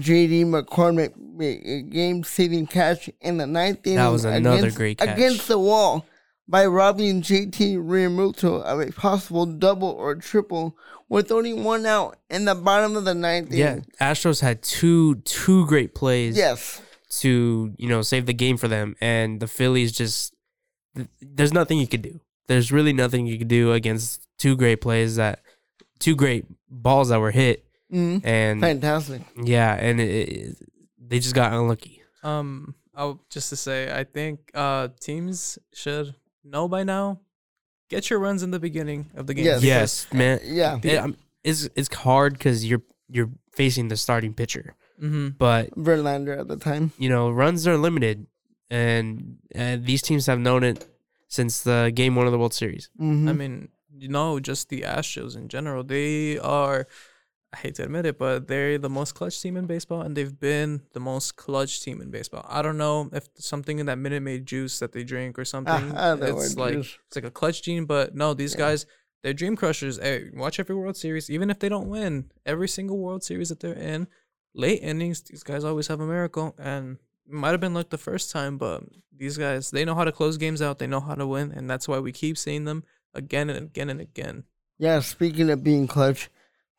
JD McCormick make a game saving catch in the ninth inning? That was another against, great catch. Against the wall by robbing JT Realmuto of a possible double or triple with only one out in the bottom of the ninth Yeah, inning. Astros had two two great plays Yes. To you know save the game for them, and the Phillies just there's nothing you could do. There's really nothing you could do against two great plays that two great balls that were hit, Mm, and fantastic. yeah, and it, it, they just got unlucky. Um, I'll just to say, I think uh teams should know by now. Get your runs in the beginning of the game. Yes. Yes, man. Yeah. It- um, it's it's hard because you're you're facing the starting pitcher, Mm-hmm. but Verlander at the time. you know runs are limited, and and these teams have known it since the game one of the World Series. Mhm. I mean, you know, just the Astros in general. They are, I hate to admit it, but they're the most clutch team in baseball, and they've been the most clutch team in baseball. I don't know if something in that Minute Maid juice that they drink or <laughs> something. I it's like juice. it's like a clutch gene, but no, these Yeah. guys. They're dream crushers. Hey, watch every World Series, even if they don't win. Every single World Series that they're in, late innings, these guys always have a miracle. And it might have been like the first time, but these guys, they know how to close games out. They know how to win, and that's why we keep seeing them again and again and again. Yeah, speaking of being clutch,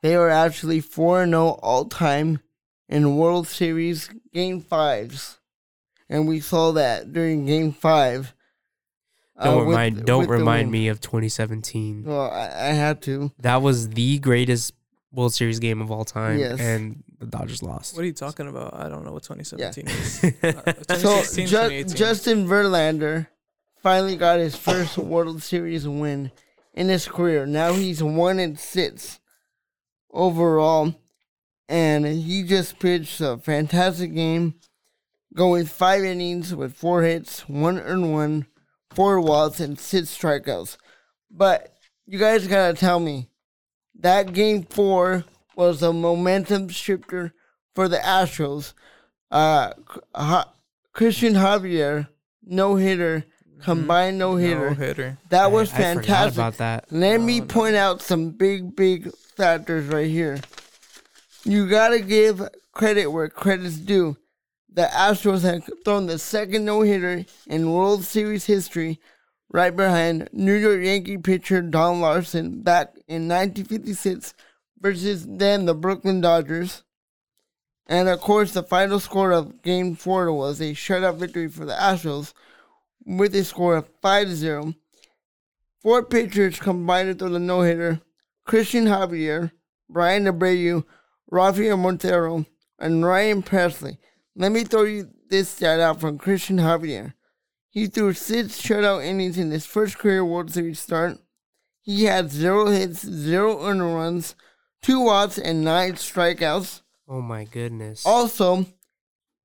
they are actually 4 0 all time in World Series game fives. And we saw that during game five. Don't uh, with- remind don't with remind me of 2017. Well, I, I had to. That was the greatest World Series game of all time, Yes. and the Dodgers lost. What are you talking about? I don't know what 2017 is. <laughs> Uh, so, 2016, Ju- 2018. Justin Verlander finally got his first World Series win in his career. Now he's 1 and 6 overall. And he just pitched a fantastic game, going five innings with four hits, one earned one, four walks, and six strikeouts. But you guys gotta tell me that game four was a momentum shifter for the Astros. Uh, Ha- Christian Javier, no hitter, combined no hitter. No hitter. That was I- I forgot fantastic. about that. Let me Oh, no. point out some big, big factors right here. You gotta give credit where credit's due. The Astros have thrown the second no hitter in World Series history, right behind New York Yankee pitcher Don Larsen back in 1956 versus then the Brooklyn Dodgers. And of course, the final score of Game 4 was a shutout victory for the Astros with a score of 5 0. Four pitchers combined through the no hitter Christian Javier, Bryan Abreu, Rafael Montero, and Ryan Pressly. Let me throw you this stat out from Christian Javier. He threw six shutout innings in his first career World Series start. He had zero hits, zero earned runs, two walks, and nine strikeouts. Oh my goodness. Also,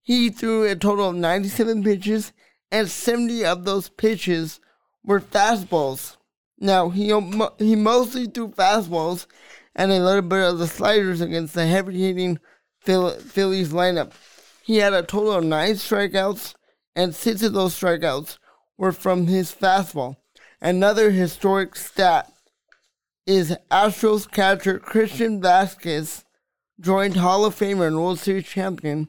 he threw a total of 97 pitches, and 70 of those pitches were fastballs. Now, he, he mostly threw fastballs and a little bit of the sliders against the heavy hitting Phillies lineup. He had a total of nine strikeouts, and six of those strikeouts were from his fastball. Another historic stat is Astros catcher Christian Vazquez joined Hall of Famer and World Series champion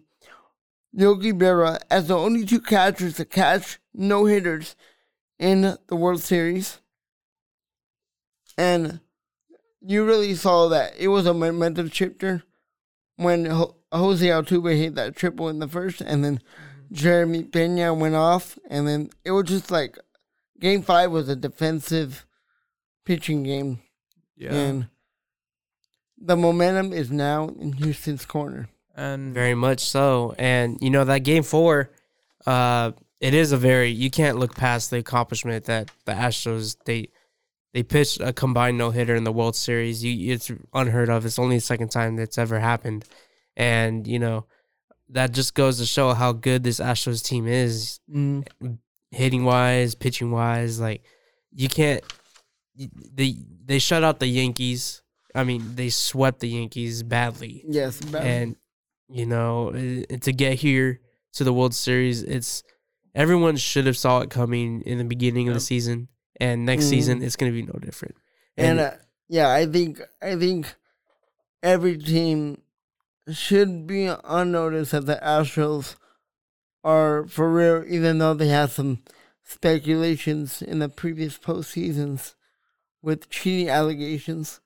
Yogi Berra as the only two catchers to catch no hitters in the World Series. And you really saw that it was a momentum shifter when Jose Altuve hit that triple in the first, and then Jeremy Pena went off, and then it was just like Game Five was a defensive pitching game, Yeah. and the momentum is now in Houston's corner. and Very much so. And you know that game four, uh, it is a very you can't look past the accomplishment that the Astros they they pitched a combined no hitter in the World Series. You it's unheard of. It's only the second time that's ever happened. And, you know, that just goes to show how good this Astros team is, Mm. hitting wise, pitching wise. Like you can't they they shut out the Yankees. I mean, they swept the Yankees badly Yes, but and you know to get here to the World Series, it's everyone should have saw it coming in the beginning of the season, and next Mhm. season it's going to be no different. and uh, yeah, I think I think every team should be unnoticed that the Astros are for real, even though they had some speculations in the previous postseasons with cheating allegations.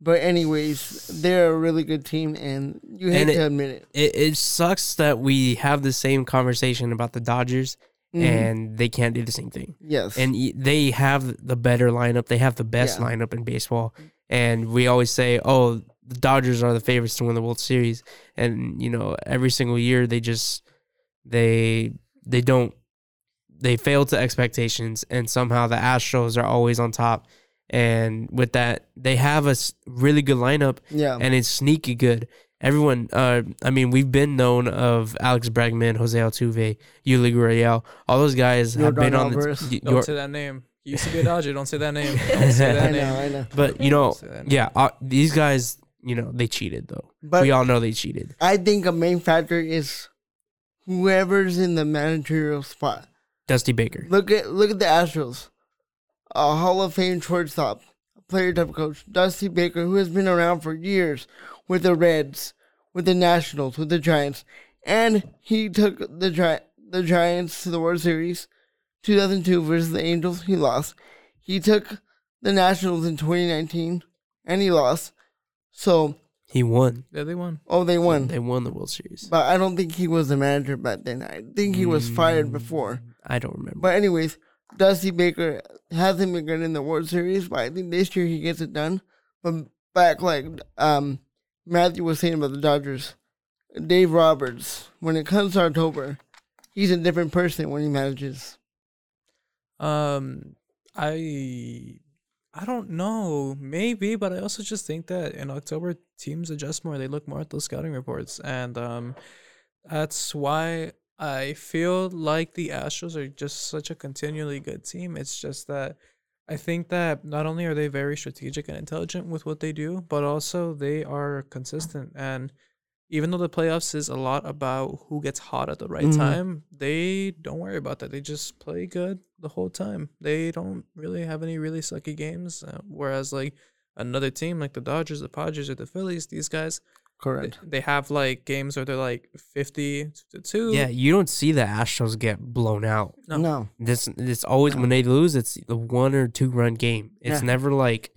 But anyways, they're a really good team, and you have And it- to admit it. it, it sucks that we have the same conversation about the Dodgers, Mhm. and they can't do the same thing. yes, And they have the better lineup. They have the best Yeah. lineup in baseball. And we always say, "Oh, the Dodgers are the favorites to win the World Series." And you know, every single year they just they they don't they fail to expectations, and somehow the Astros are always on top. And with that, they have a really good lineup, yeah, and it's sneaky good. Everyone, uh, I mean, we've been known of Alex Bregman, Jose Altuve, Yuli Gurriel. All those guys have been on Alvarez. the. y- don't your- say that name. He used to be a Dodger. Don't say that name. <laughs> Don't say I that know. I know. but you know, Don't say that name. yeah, uh, these guys, you know, they cheated though. But we all know they cheated. I think a main factor is whoever's in the managerial spot. Dusty Baker. Look at look at the Astros, a Hall of Fame shortstop, A player type coach, Dusty Baker, who has been around for years with the Reds, with the Nationals, with the Giants, and he took the Gi- the Giants to the World Series, 2002 versus the Angels. He lost. He took the Nationals in 2019, and he lost. So, He won. Yeah, they won. oh, they won. They won the World Series. But I don't think he was the manager back then. I think he was fired before. I don't remember. But anyways, Dusty Baker hasn't been good in the World Series, but I think this year he gets it done. But back like um Matthew was saying about the Dodgers, Dave Roberts, when it comes to October, he's a different person when he manages. Um, I I don't know, maybe, but I also just think that in October teams adjust more. They look more at those scouting reports, and um, that's why I feel like the Astros are just such a continually good team. It's just that I think that not only are they very strategic and intelligent with what they do, but also they are consistent. And even though the playoffs is a lot about who gets hot at the right Mhm. time, they don't worry about that. They just play good the whole time. They don't really have any really sucky games. Uh, whereas like another team like the Dodgers, the Padres, or the Phillies, these guys Correct. they have like games where they're like fifty to two. yeah, you don't see the Astros get blown out. No. No. This it's always when they lose, it's the one or two run game. It's Yeah. never like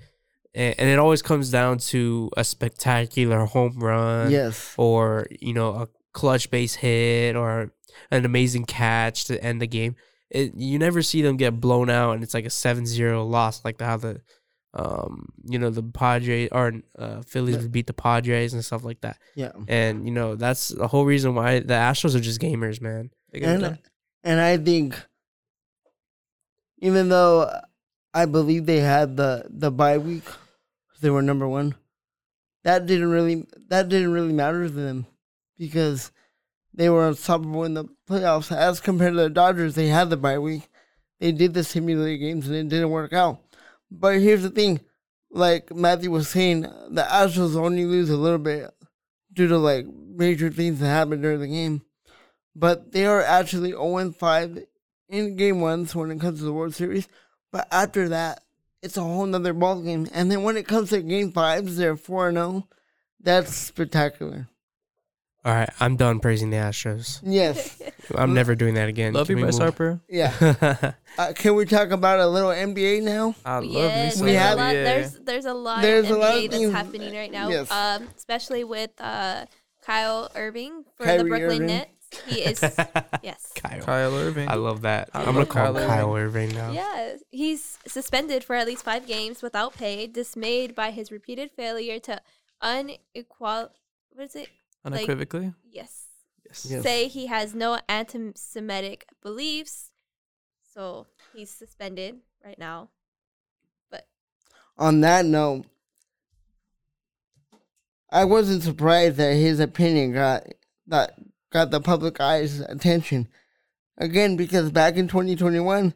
and, and it always comes down to a spectacular home run yes. or you know a clutch base hit or an amazing catch to end the game. It, you never see them get blown out and it's like a 7-0 loss like how the um you know the Padres or uh, Phillies Yeah. would beat the Padres and stuff like that. Yeah. And you know that's the whole reason why the Astros are just gamers, man. They get it And and I think even though I believe they had the the bye week, they were number one. That didn't really that didn't really matter to them because they were unstoppable in the playoffs. As compared to the Dodgers, they had the bye week. They did the simulated games and it didn't work out. But here's the thing, like Matthew was saying, the Astros only lose a little bit due to like major things that happened during the game but they are actually 0 5 in game ones when it comes to the World Series. But after that, it's a whole nother ball game. And then when it comes to game fives, they're 4 0. That's spectacular. All right, I'm done praising the Astros. Yes. <laughs> I'm never doing that again. Love Can you, we Bryce move- Harper. Yeah. <laughs> Uh, can we talk about a little NBA now? I love yes, me some We there's, have- a lot, there's there's a lot There's of a lot of NBA that's things- happening right now. yes. Um, especially with uh Kyle Irving for Kyrie the Brooklyn Irving. Nets. He is <laughs> yes. Kyle. Kyle Irving. I love that. I I'm gonna love call him Kyle Kyle Irving now. Yeah, he's suspended for at least five games without pay, dismayed by his repeated failure to unequal. What is it? Unequivocally. Yes. yes. Yes. Say he has no anti-Semitic beliefs, so he's suspended right now. But on that note, I wasn't surprised that his opinion got that got the public eye's attention. Again, because back in 2021,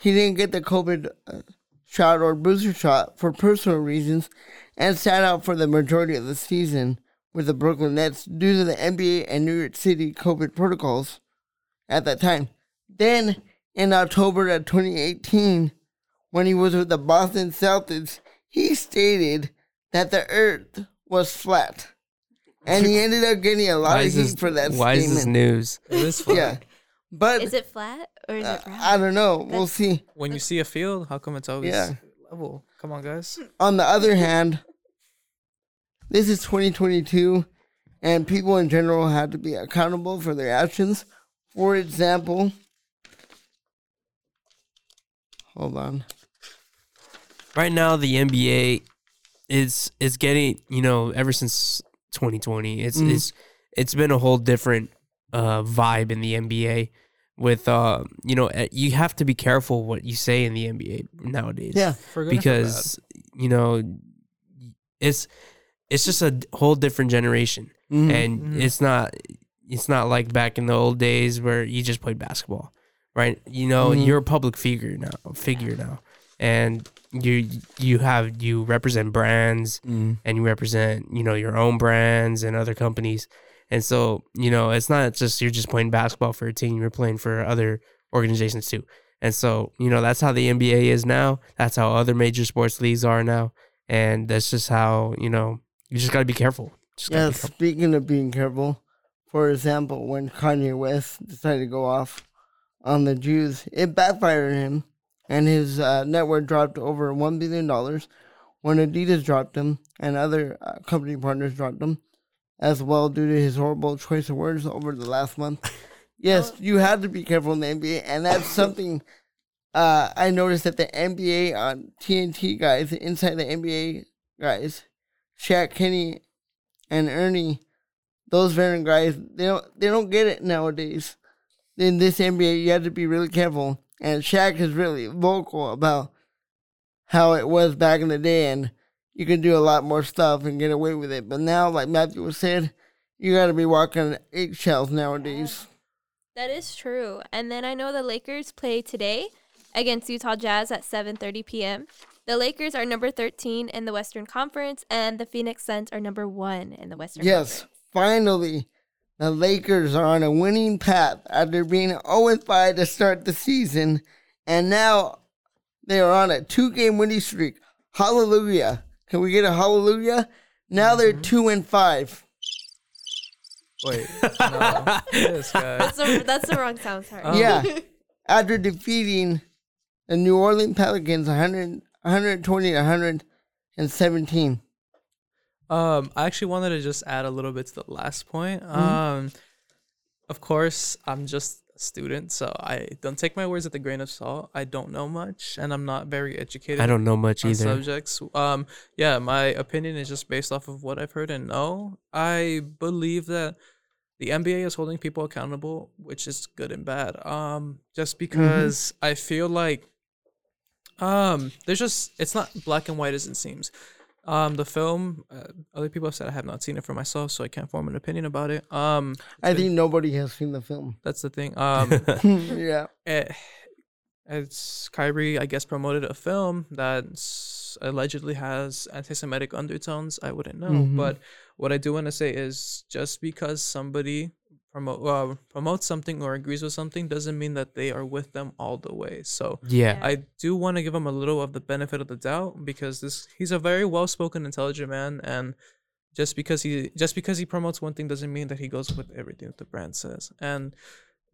he didn't get the COVID uh, shot or booster shot for personal reasons and sat out for the majority of the season with the Brooklyn Nets due to the NBA and New York City COVID protocols at that time. Then, in October of 2018, when he was with the Boston Celtics, he stated that the earth was flat. And he ended up getting a lot Why of is heat this, for that why is this news? It is fun. Yeah. But Is it flat or is uh, it round? I don't know. We'll see. When you see a field, how come it's always Yeah. level? Come on, guys. On the other hand, this is 2022, and people in general have to be accountable for their actions. For example, hold on. right now the NBA is is getting you know ever since 2020 it's Mhm. it's it's been a whole different uh vibe in the NBA with uh you know eh, you have to be careful what you say in the NBA nowadays Yeah. For good and for because you know it's it's just a whole different generation Mhm. and Mhm. it's not it's not like back in the old days where you just played basketball right you know Mhm. you're a public figure now figure now and you you have you represent brands Mm. and you represent you know your own brands and other companies and so you know it's not just you're just playing basketball for a team you're playing for other organizations too and so you know that's how the nba is now that's how other major sports leagues are now and that's just how you know you just got to be careful just Yeah, be careful. speaking of being careful, for example, when Kanye West decided to go off on the Jews, it backfired him, and his uh, net worth dropped over $1 billion when Adidas dropped him and other uh, company partners dropped him as well due to his horrible choice of words over the last month. <laughs> Yes, you have to be careful in the NBA, and that's something uh, I noticed that the NBA on TNT guys, inside the NBA guys, Shaq Kenny and Ernie, those veteran guys, they don't they don't get it nowadays. In this NBA, you have to be really careful. And Shaq is really vocal about how it was back in the day, and you can do a lot more stuff and get away with it. But now, like Matthew was said, you got to be walking eggshells nowadays. That is true. And then I know the Lakers play today against Utah Jazz at 7:30 p.m. The Lakers are number 13 in the Western Conference and the Phoenix Suns are number 1 in the Western Conference. Yes, Conference. finally, the Lakers are on a winning path after being 0 5 to start the season, and now they are on a two game winning streak. Hallelujah. Can we get a hallelujah? Now they're mm-hmm. 2 and 5. Wait, <laughs> no, this guy. That's the that's the wrong sound, sorry. Oh. Yeah. Um, after defeating the New Orleans Pelicans 100, 120 to and 17. Um, I actually wanted to just add a little bit to the last point. Mhm. Um, of course, I'm just a student, so I don't take my words with a grain of salt. I don't know much, and I'm not very educated. I don't know much either. subjects. Um, yeah, my opinion is just based off of what I've heard and know. I believe that the NBA is holding people accountable, which is good and bad. Um, just because I feel like, um, there's just it's not black and white as it seems. Um, the film, uh, other people have said I have not seen it for myself, so I can't form an opinion about it. Um, I think nobody has seen the film. that's the thing. Um, <laughs> yeah. it, it's Kyrie, I guess, promoted a film that allegedly has anti-Semitic undertones. I wouldn't know, Mhm. but what I do want to say is just because somebody promote uh, promotes something or agrees with something doesn't mean that they are with them all the way. So yeah. I do want to give him a little of the benefit of the doubt because this he's a very well-spoken, intelligent man, and just because he just because he promotes one thing doesn't mean that he goes with everything that the brand says. And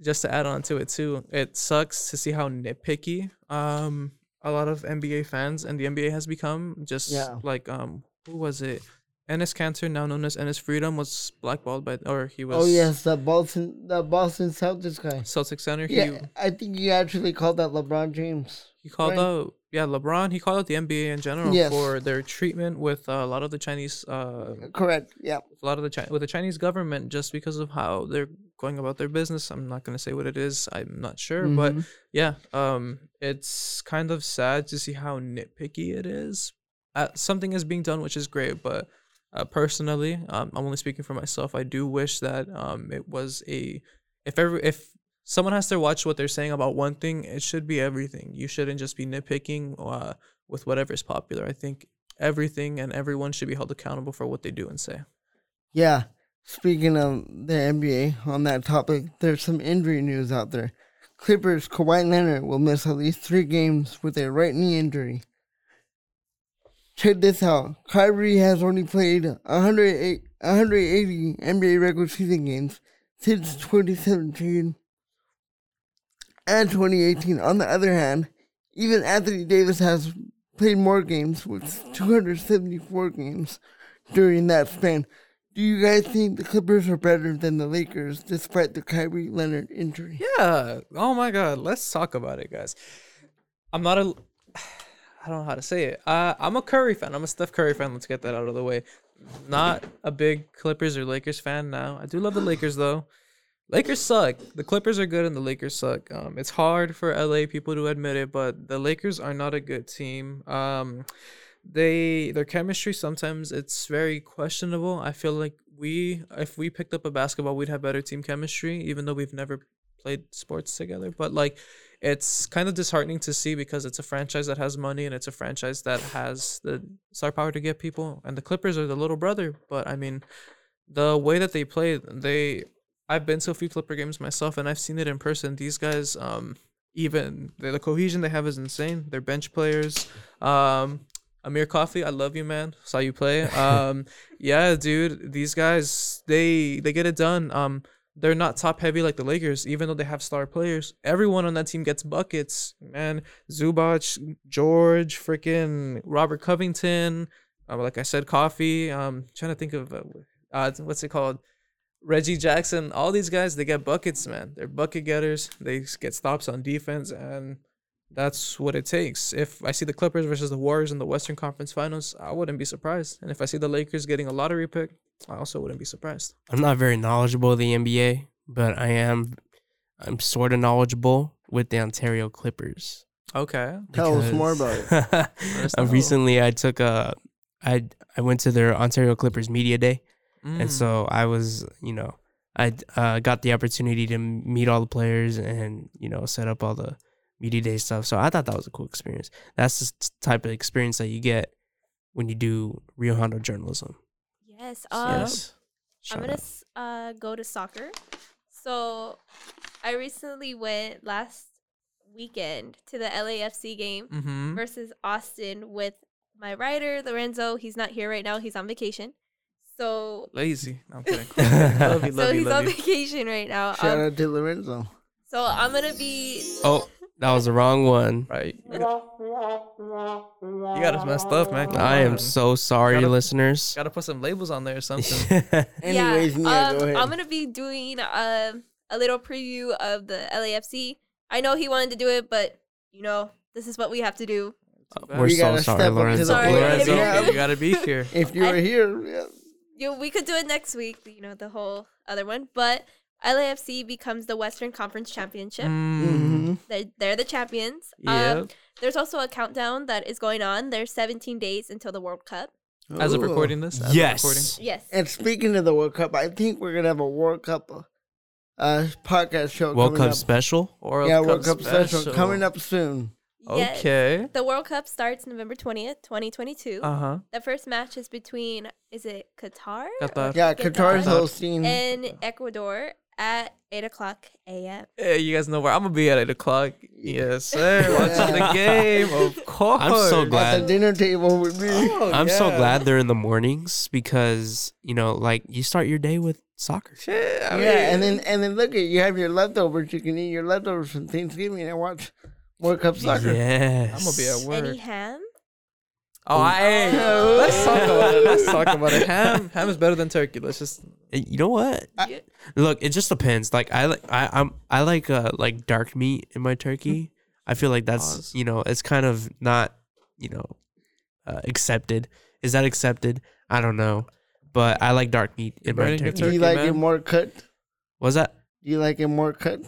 just to add on to it too, it sucks to see how nitpicky um a lot of NBA fans and the NBA has become. Just Yeah. like um who was it? Enes Kanter, now known as Enes Freedom, was blackballed by or he was Oh yes, the Boston, the Boston Celtics guy. Celtic center. He Yeah, I think you actually called that LeBron James. He called Right. out, yeah, LeBron. He called out the NBA in general Yes. for their treatment with uh, a lot of the Chinese, uh, Correct. Yeah. a lot of the Chi- with the Chinese government, just because of how they're going about their business. I'm not gonna say what it is. I'm not sure, but Mhm. yeah, um, it's kind of sad to see how nitpicky it is. Uh, something is being done, which is great, but uh, personally, um, I'm only speaking for myself. I do wish that um, it was a if every if someone has to watch what they're saying about one thing, it should be everything. You shouldn't just be nitpicking uh, with whatever is popular. I think everything and everyone should be held accountable for what they do and say. Yeah. Speaking of the NBA, on that topic, there's some injury news out there. Clippers Kawhi Leonard will miss at least three games with a right knee injury. Check this out. Kyrie has only played 108, 180 NBA regular season games since 2017 and 2018. On the other hand, even Anthony Davis has played more games with 274 games during that span. Do you guys think the Clippers are better than the Lakers despite the Kyrie Leonard injury? Yeah. Oh my God. Let's talk about it, guys. I'm not a. I don't know how to say it. Uh, I'm a Curry fan. I'm a Steph Curry fan. Let's get that out of the way. Not a big Clippers or Lakers fan now. I do love the Lakers though. Lakers suck. The Clippers are good and the Lakers suck. Um, it's hard for LA people to admit it, but the Lakers are not a good team. Um, they their chemistry sometimes it's very questionable. I feel like we if we picked up a basketball, we'd have better team chemistry, even though we've never played sports together. But like it's kind of disheartening to see because it's a franchise that has money and it's a franchise that has the star power to get people. And the Clippers are the little brother. But I mean, the way that they play, they I've been to a few Clipper games myself and I've seen it in person. These guys, um, even the, the cohesion they have is insane. They're bench players. Um, Amir Coffey, I love you, man. Saw you play. <laughs> Um, yeah, dude, these guys, they they get it done. Um, they're not top heavy like the Lakers, even though they have star players. Everyone on that team gets buckets, man. Zubac, George, freaking Robert Covington. Uh, like I said, Coffey. Um, trying to think of uh, uh, what's it called? Reggie Jackson. All these guys, they get buckets, man. They're bucket getters. They get stops on defense, and that's what it takes. If I see the Clippers versus the Warriors in the Western Conference Finals, I wouldn't be surprised. And if I see the Lakers getting a lottery pick, I also wouldn't be surprised. I'm not very knowledgeable of the NBA, but I am I'm sort of knowledgeable with the Ontario Clippers. Okay. Tell us more about it. it. <laughs> uh, recently, I took a I I went to their Ontario Clippers media day, Mm. and so I was you know I uh, got the opportunity to meet all the players and you know set up all the media day stuff. So I thought that was a cool experience. That's the type of experience that you get when you do Rio Hondo journalism. Yes. So, Um, yes. I'm gonna uh go to soccer. So, I recently went last weekend to the LAFC game Mm-hmm. versus Austin with my writer Lorenzo. He's not here right now. He's on vacation. So, Lazy. No, <laughs> I'm kidding. love you, so love you, he's love on you. vacation right now. Shout Um, out to Lorenzo. so I'm gonna be. Oh, That was the wrong one. Right. You got, us messed up, man. Come I am so sorry, Gotta- listeners. Gotta put some labels on there or <laughs> something. Anyways, yeah, Nia, um, go ahead. I'm gonna be doing uh, a little preview of the LAFC. I know he wanted to do it, but you know this is what we have to do. We're You so gotta sorry, up to Lorenzo. the Sorry. plate. Lorenzo, Yeah. you gotta be here. If you were here, yeah. You know, we could do it next week. You know the whole other one, but LAFC becomes the Western Conference Championship. Mm, hmm They're, they're the champions. yeah. Um, there's also a countdown that is going on. There's 17 days until the World Cup. As of recording this. As Yes. recording. Yes. And speaking of the World Cup, I think we're gonna have a World Cup uh, podcast show. World coming Cup up. special. World yeah, Cup World Cup special. coming up soon. Yes. Okay. The World Cup starts November 20th, 2022. Uh huh. the first match is between, is it Qatar? Qatar. Yeah, Qatar. Qatar's hosting. And Ecuador at 8 o'clock a.m. Hey, you guys know where I'm gonna be at eight o'clock. Yes, sir. Watching the game, of course. <laughs> I'm so At glad. the dinner table with me. Oh, <laughs> I'm so yeah. glad they're in the mornings because you know, like you start your day with soccer. Shit, I yeah, and then and then look at you have your leftovers. You can eat your leftovers from Thanksgiving and watch World Cup soccer. Yes. I'm gonna be at work. Any ham? Oh, I, Oh. <laughs> let's talk about it. Let's talk about it. <laughs> Ham, ham is better than turkey. Let's just. Eh, You know what? I- Look, it just depends. Like I like I I'm I like uh like dark meat in my turkey. I feel like that's Pause. you know it's kind of not you know uh, accepted. Is that accepted? I don't know, but I like dark meat in my burning your turkey. Do you turkey, like it more cut? Was that? Do you like it more cut?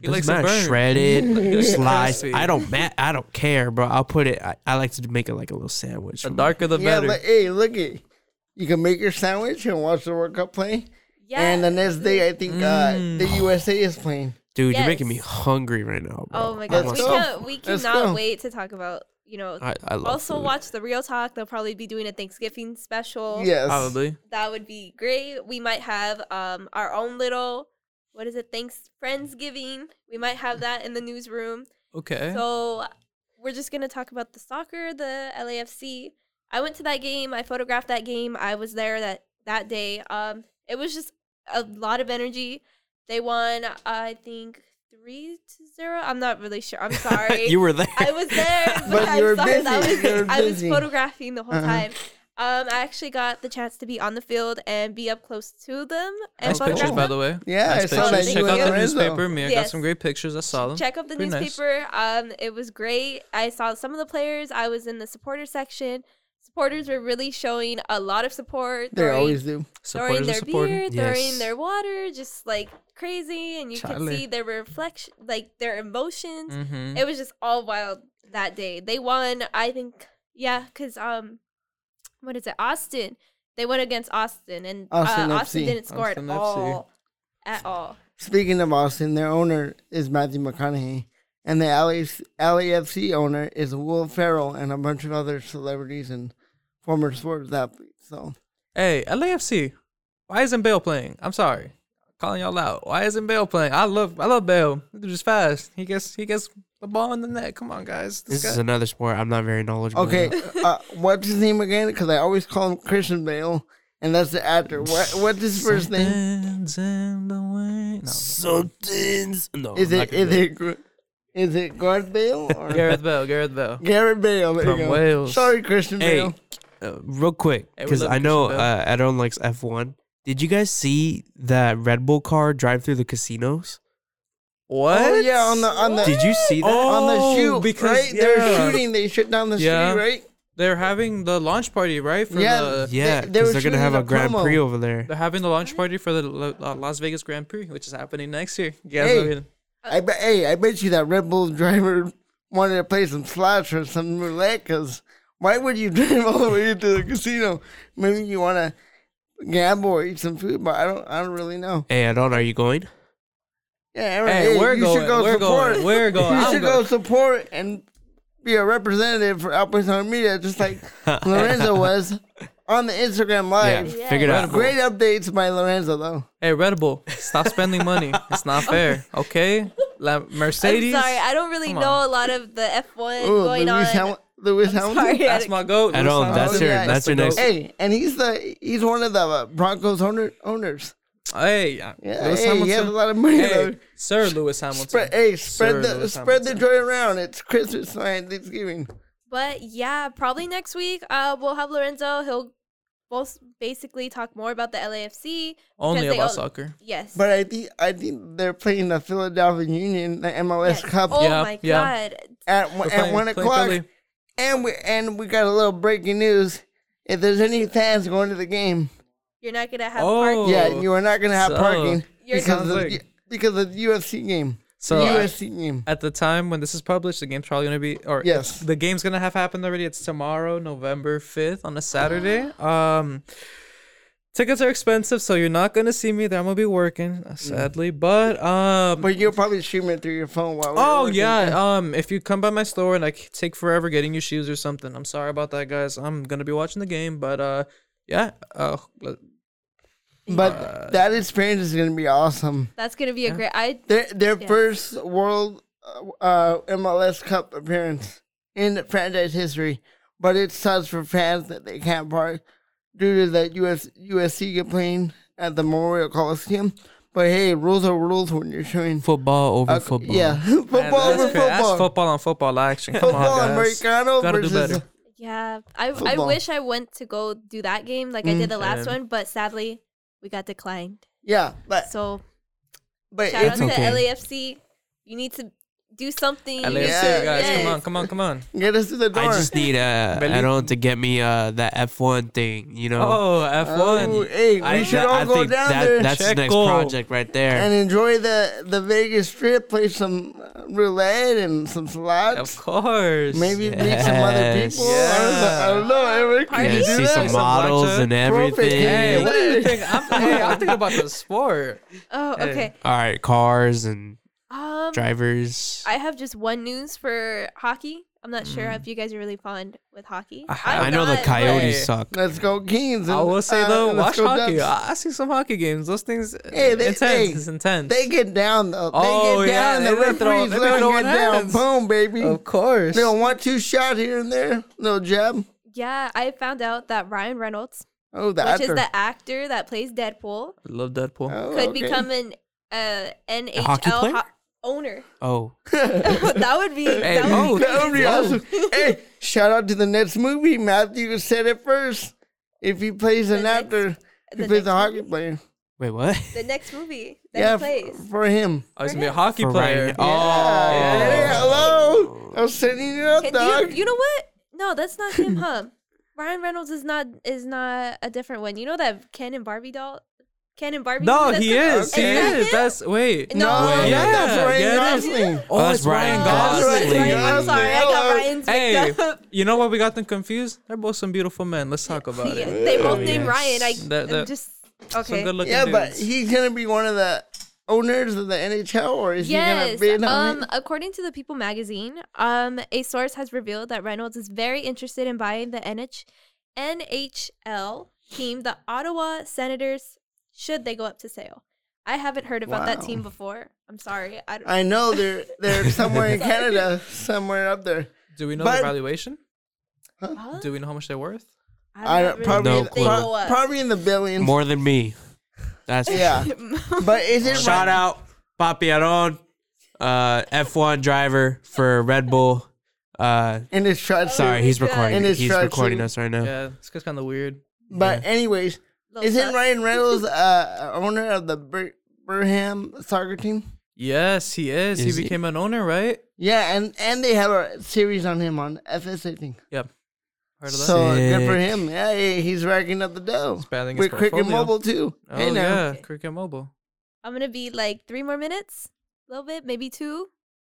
He Doesn't likes it matter. burnt. shredded, <laughs> It's sliced. crispy. I don't ma- I don't care, bro. I'll put it. I, I like to make it like a little sandwich. The darker the yeah, better. but hey, look at you can make your sandwich and watch the World Cup play. Yeah. And the next day, I think uh, Mm. the USA is playing. dude. You're making me Yes. hungry right now, bro. Oh my I god, Let's we go. can't. We Let's cannot go. wait to talk about. You know, I, I love also food. watch the Real Talk. They'll probably be doing a Thanksgiving special. Yes. Probably. that would be great. We might have um our own little what is it? Thanks Friendsgiving. We might have that in the newsroom. Okay. So we're just gonna talk about the soccer, the LAFC. I went to that game. I photographed that game. I was there that that day. Um, it was just a lot of energy. They won. I think three to zero. I'm not really sure. I'm <laughs> sorry. you were there. I was there, <laughs> but, But you were busy. was, You were I was photographing the whole Uh-huh. time. Um, I actually got the chance to be on the field and be up close to them and nice photograph pictures, by the way. Yeah, nice I saw that. Check You out the and Lorenzo. newspaper. Mia got some great pictures. I saw them. Check out the Pretty nice. newspaper. Um, it was great. I saw some of the players. I was in the supporter section. Supporters were really showing a lot of support. They throwing, always do. throwing Supporters are their supporting. beer, throwing Yes. their water, just like crazy, and you could see their reflection, like their emotions. Mm-hmm. It was just all wild that day. They won. I think, yeah, because um, what is it? Austin. They went against Austin, and Austin uh, Austin didn't score Austin at FC. all, at all. Speaking of Austin, their owner is Matthew McConaughey, and the LA, LAFC owner is Will Ferrell and a bunch of other celebrities and former sports athletes. So Hey, LAFC. Why isn't Bale playing? I'm sorry. Calling y'all out. Why isn't Bale playing? I love I love Bale. He's just fast. He gets he gets the ball in the net. Come on, guys. This guy- is another sport I'm not very knowledgeable. okay, uh, what's his name again? Because I always call him Christian Bale, and that's the actor. What what's his first name? Something's in the way. No. Something's no. Is I'm not it gonna is it Gr- is it Garth Bale or <laughs> Gareth Bale. Gareth Bale. Garrett Bale? There From you go. Wales. Sorry, Christian Hey, Bale. uh, real quick, Hey, we because love I know Christian uh, Edon likes F1. Did you guys see that Red Bull car drive through the casinos? What? Oh yeah, on the on the Did you see that? on the Oh, shoot because- right? They're yeah. shooting. They shut down the Yeah. street, right? They're having the launch party, right? For Yeah. the yeah, they- they because they are gonna shooting have the a Grand promo. Prix over there. they're having the launch party for the Lo- uh, Las Vegas Grand Prix, which is happening next year. You guys Hey. know it. I bet. Hey, I bet you that Red Bull driver wanted to play some slots or some roulette. Cause why would you <laughs> drive all the way to the casino? Maybe you want to gamble or eat some food, but I don't. I don't really know. Hey, Edon, are you going? Yeah, Aaron, Hey, we're you going. should go we're support. going. We're <laughs> going. You I'm should going. go support and be a representative for Outpost on Media, just like <laughs> Lorenzo was on the Instagram live. Yeah. figured out. Great updates by Lorenzo, though. Hey, Red Bull, stop spending money. It's not <laughs> fair. Okay, La- Mercedes. I'm sorry, I don't really Come know on. a lot of the F1 Ooh, going Lewis, on. Ham- Lewis I'm Hamilton. sorry. That's my goat. I know, Lewis that's your- Hamilton. that's your next- goat. Hey, and he's the he's one of the uh, Broncos owner, owners. Hey, yeah, Yeah, Lewis hey, he has a lot of money. Hey. Sir Lewis Hamilton. Spread, hey, Sir spread the Lewis spread the joy around. It's Christmas and Thanksgiving. But yeah, probably next week uh, we'll have Lorenzo. He'll both basically talk more about the LAFC. Only about all- soccer. Yes. But I think I think they're playing the Philadelphia Union, the MLS yes. Cup, Oh Yeah, my yeah. god. at one- We're at playing- one o'clock. Philly. And we and we got a little breaking news. If there's any fans going to the game, You're not gonna have Oh. parking. yeah, you are not gonna have so- parking You're because Sounds of like- the, because of the UFC game. So the I- UFC game. at the time when this is published, the game's probably gonna be or Yes. the game's gonna have happened already. It's tomorrow, November fifth, on a Saturday. Um, tickets are expensive, so you're not gonna see me there. I'm gonna be working, uh, sadly. But um, But you'll probably stream it through your phone while. we're oh working. yeah, um, if you come by my store and I c- take forever getting you shoes or something, I'm sorry about that, guys. I'm gonna be watching the game, but uh, yeah, uh, let- But Uh, that experience is gonna be awesome. That's gonna be a Yeah. great. I Their their Yeah. first World uh, uh, MLS Cup appearance in franchise history. But it sucks for fans that they can't park due to the US USC get playing at the Memorial Coliseum. But hey, rules are rules when you're showing Football over uh, football. Yeah, <laughs> football Man, over that's cra- That's football. football on football action. Come Football on, guys. Americano Gotta do better. yeah. I I wish I went to go do that game like I did the last Mm. one, but sadly we got declined. yeah, but So but shout out it's to okay. LAFC. You need to do something. LAFC, Yeah, guys, come on, come on, come on. <laughs> get us to the door. I just need uh, Believe- Aaron to get me uh that F1 thing, you know. Oh, F1. Oh, hey, we I, should that- all I go think down that, there that's the next Checo. project right there. and enjoy the the Vegas Strip. Play some uh, roulette and some slots. Of course. Maybe meet some other Yes. people. I don't know, I don't know Eric. Can Party? you do see that? some Some models and everything. Hey, what do you think? I'm, hey, I'm thinking about the sport. <laughs> Oh, Hey. okay. All right, cars and Um, drivers. I have just one news for hockey. I'm not Mm. sure if you guys are really fond with hockey. I- I'm I know the Coyotes Hey. suck. Let's go Kings. I will say uh, though, let's watch hockey. Ducks. I I see some hockey games. Those things, Hey, they- intense. hey, it's intense. They get down though. They Oh, get yeah, down. they the been throw- referees they been let 'em get down. Boom, baby. of course. They don't want two shot here and there. No jab. Yeah, I found out that Ryan Reynolds, Oh, the which actor. is the actor that plays Deadpool, I love Deadpool. Oh, could okay. become an uh, NHL hockey player? ho- owner. Oh, <laughs> that would be. Hey, that would oh, be That would be awesome. <laughs> hey, shout out to the next movie. Matthew said it first. If he plays The an next- actor, he plays a hockey movie? player. wait, what? The next movie that yeah, he plays. f- for him. I was For gonna be a hockey For player. Ryan- Oh. Yeah. Hey, hello. Oh. I was setting you up, Can dog. you, you know what? No, that's not him, <laughs> huh? Ryan Reynolds is not is not a different one. You know that Ken and Barbie doll? Ken and Barbie? No, he the- is. He is. that is. him? That's wait. No, no, yeah, that's Ryan yeah, that's- Gosling. Oh, that's that's Ryan Ryan Gosling. Gosling. I'm sorry, I got Hello. Ryan's Hey, mixed up. you know what we got them confused? They're both some beautiful men. Let's talk about Yeah, it. they both Oh, named yes. Ryan. I That- I'm that- just Some okay. good looking Yeah, but he's gonna be one of the owners of the NHL, or is he Yes. gonna bid on Um, it? according to the People magazine, um, a source has revealed that Reynolds is very interested in buying the NH- NHL team, the Ottawa Senators, should they go up to sale. I haven't heard about that team before. I'm sorry. I don't, I know they're they're <laughs> somewhere in Canada, somewhere up there. Do we know but- their valuation? Huh? Do we know how much they're worth? I'm I don't, really probably No sure they clue. probably in the billions. More than me. That's Yeah, <laughs> but is it Shout out Papi Aron, uh, F1 driver for Red Bull. Uh, in his truck? sorry, he's recording. In his He's recording suit. us right now. Yeah, this guy's kind of weird. But anyways, Little isn't sus. Ryan Reynolds <laughs> uh, owner of the Bir- Birmingham soccer team? Yes, he is. Is he he? became an owner, right? Yeah, and and they have a series on him on FS, I think. Yep. Heard of that? So good for Sick. him. Yeah, he- he's racking up the dough Expanding his with Cricket portfolio. Mobile too. Oh hey now. yeah, Cricket Mobile. I'm gonna be like three more minutes, a little bit, maybe two,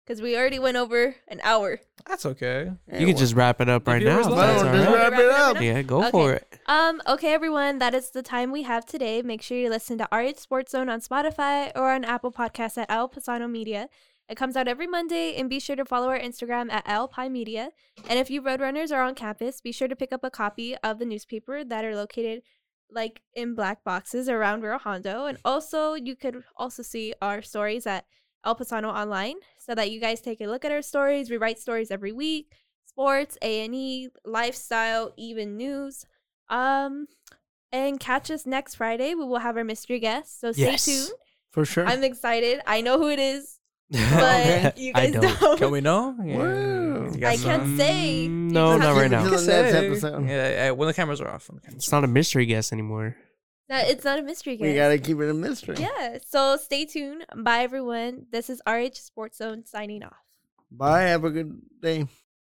because we already went over an hour. That's okay. You can just wrap it up right now. viewers if love That's it. all Just right. wrap Wrap it it up. up. Yeah, go Okay. for it. Um, okay, everyone, that is the time we have today. Make sure you listen to RH Sports Zone on Spotify or on Apple Podcasts at El Paisano Media. It comes out every Monday, and be sure to follow our Instagram at Al Pi Media. And if you Roadrunners are on campus, be sure to pick up a copy of the newspaper that are located like in black boxes around Rio Hondo. And also, you could also see our stories at El Paisano Online, so that you guys take a look at our stories. We write stories every week: sports, A and E, lifestyle, even news. Um, And catch us next Friday. We will have our mystery guest. So stay Yes. tuned. For sure. I'm excited. I know who it is, <laughs> but <laughs> you I guys don't. don't. Can we know? Yeah, Whoa. you got I can't some- say. Mm, no, not right <laughs> now. Till You the can next say. Yeah, yeah, when the cameras are off. Cameras It's not a mystery guest anymore. That- It's not a mystery guest. we gotta keep it a mystery. Yeah. So stay tuned. Bye, everyone. This is RH Sports Zone signing off. Bye. Have a good day.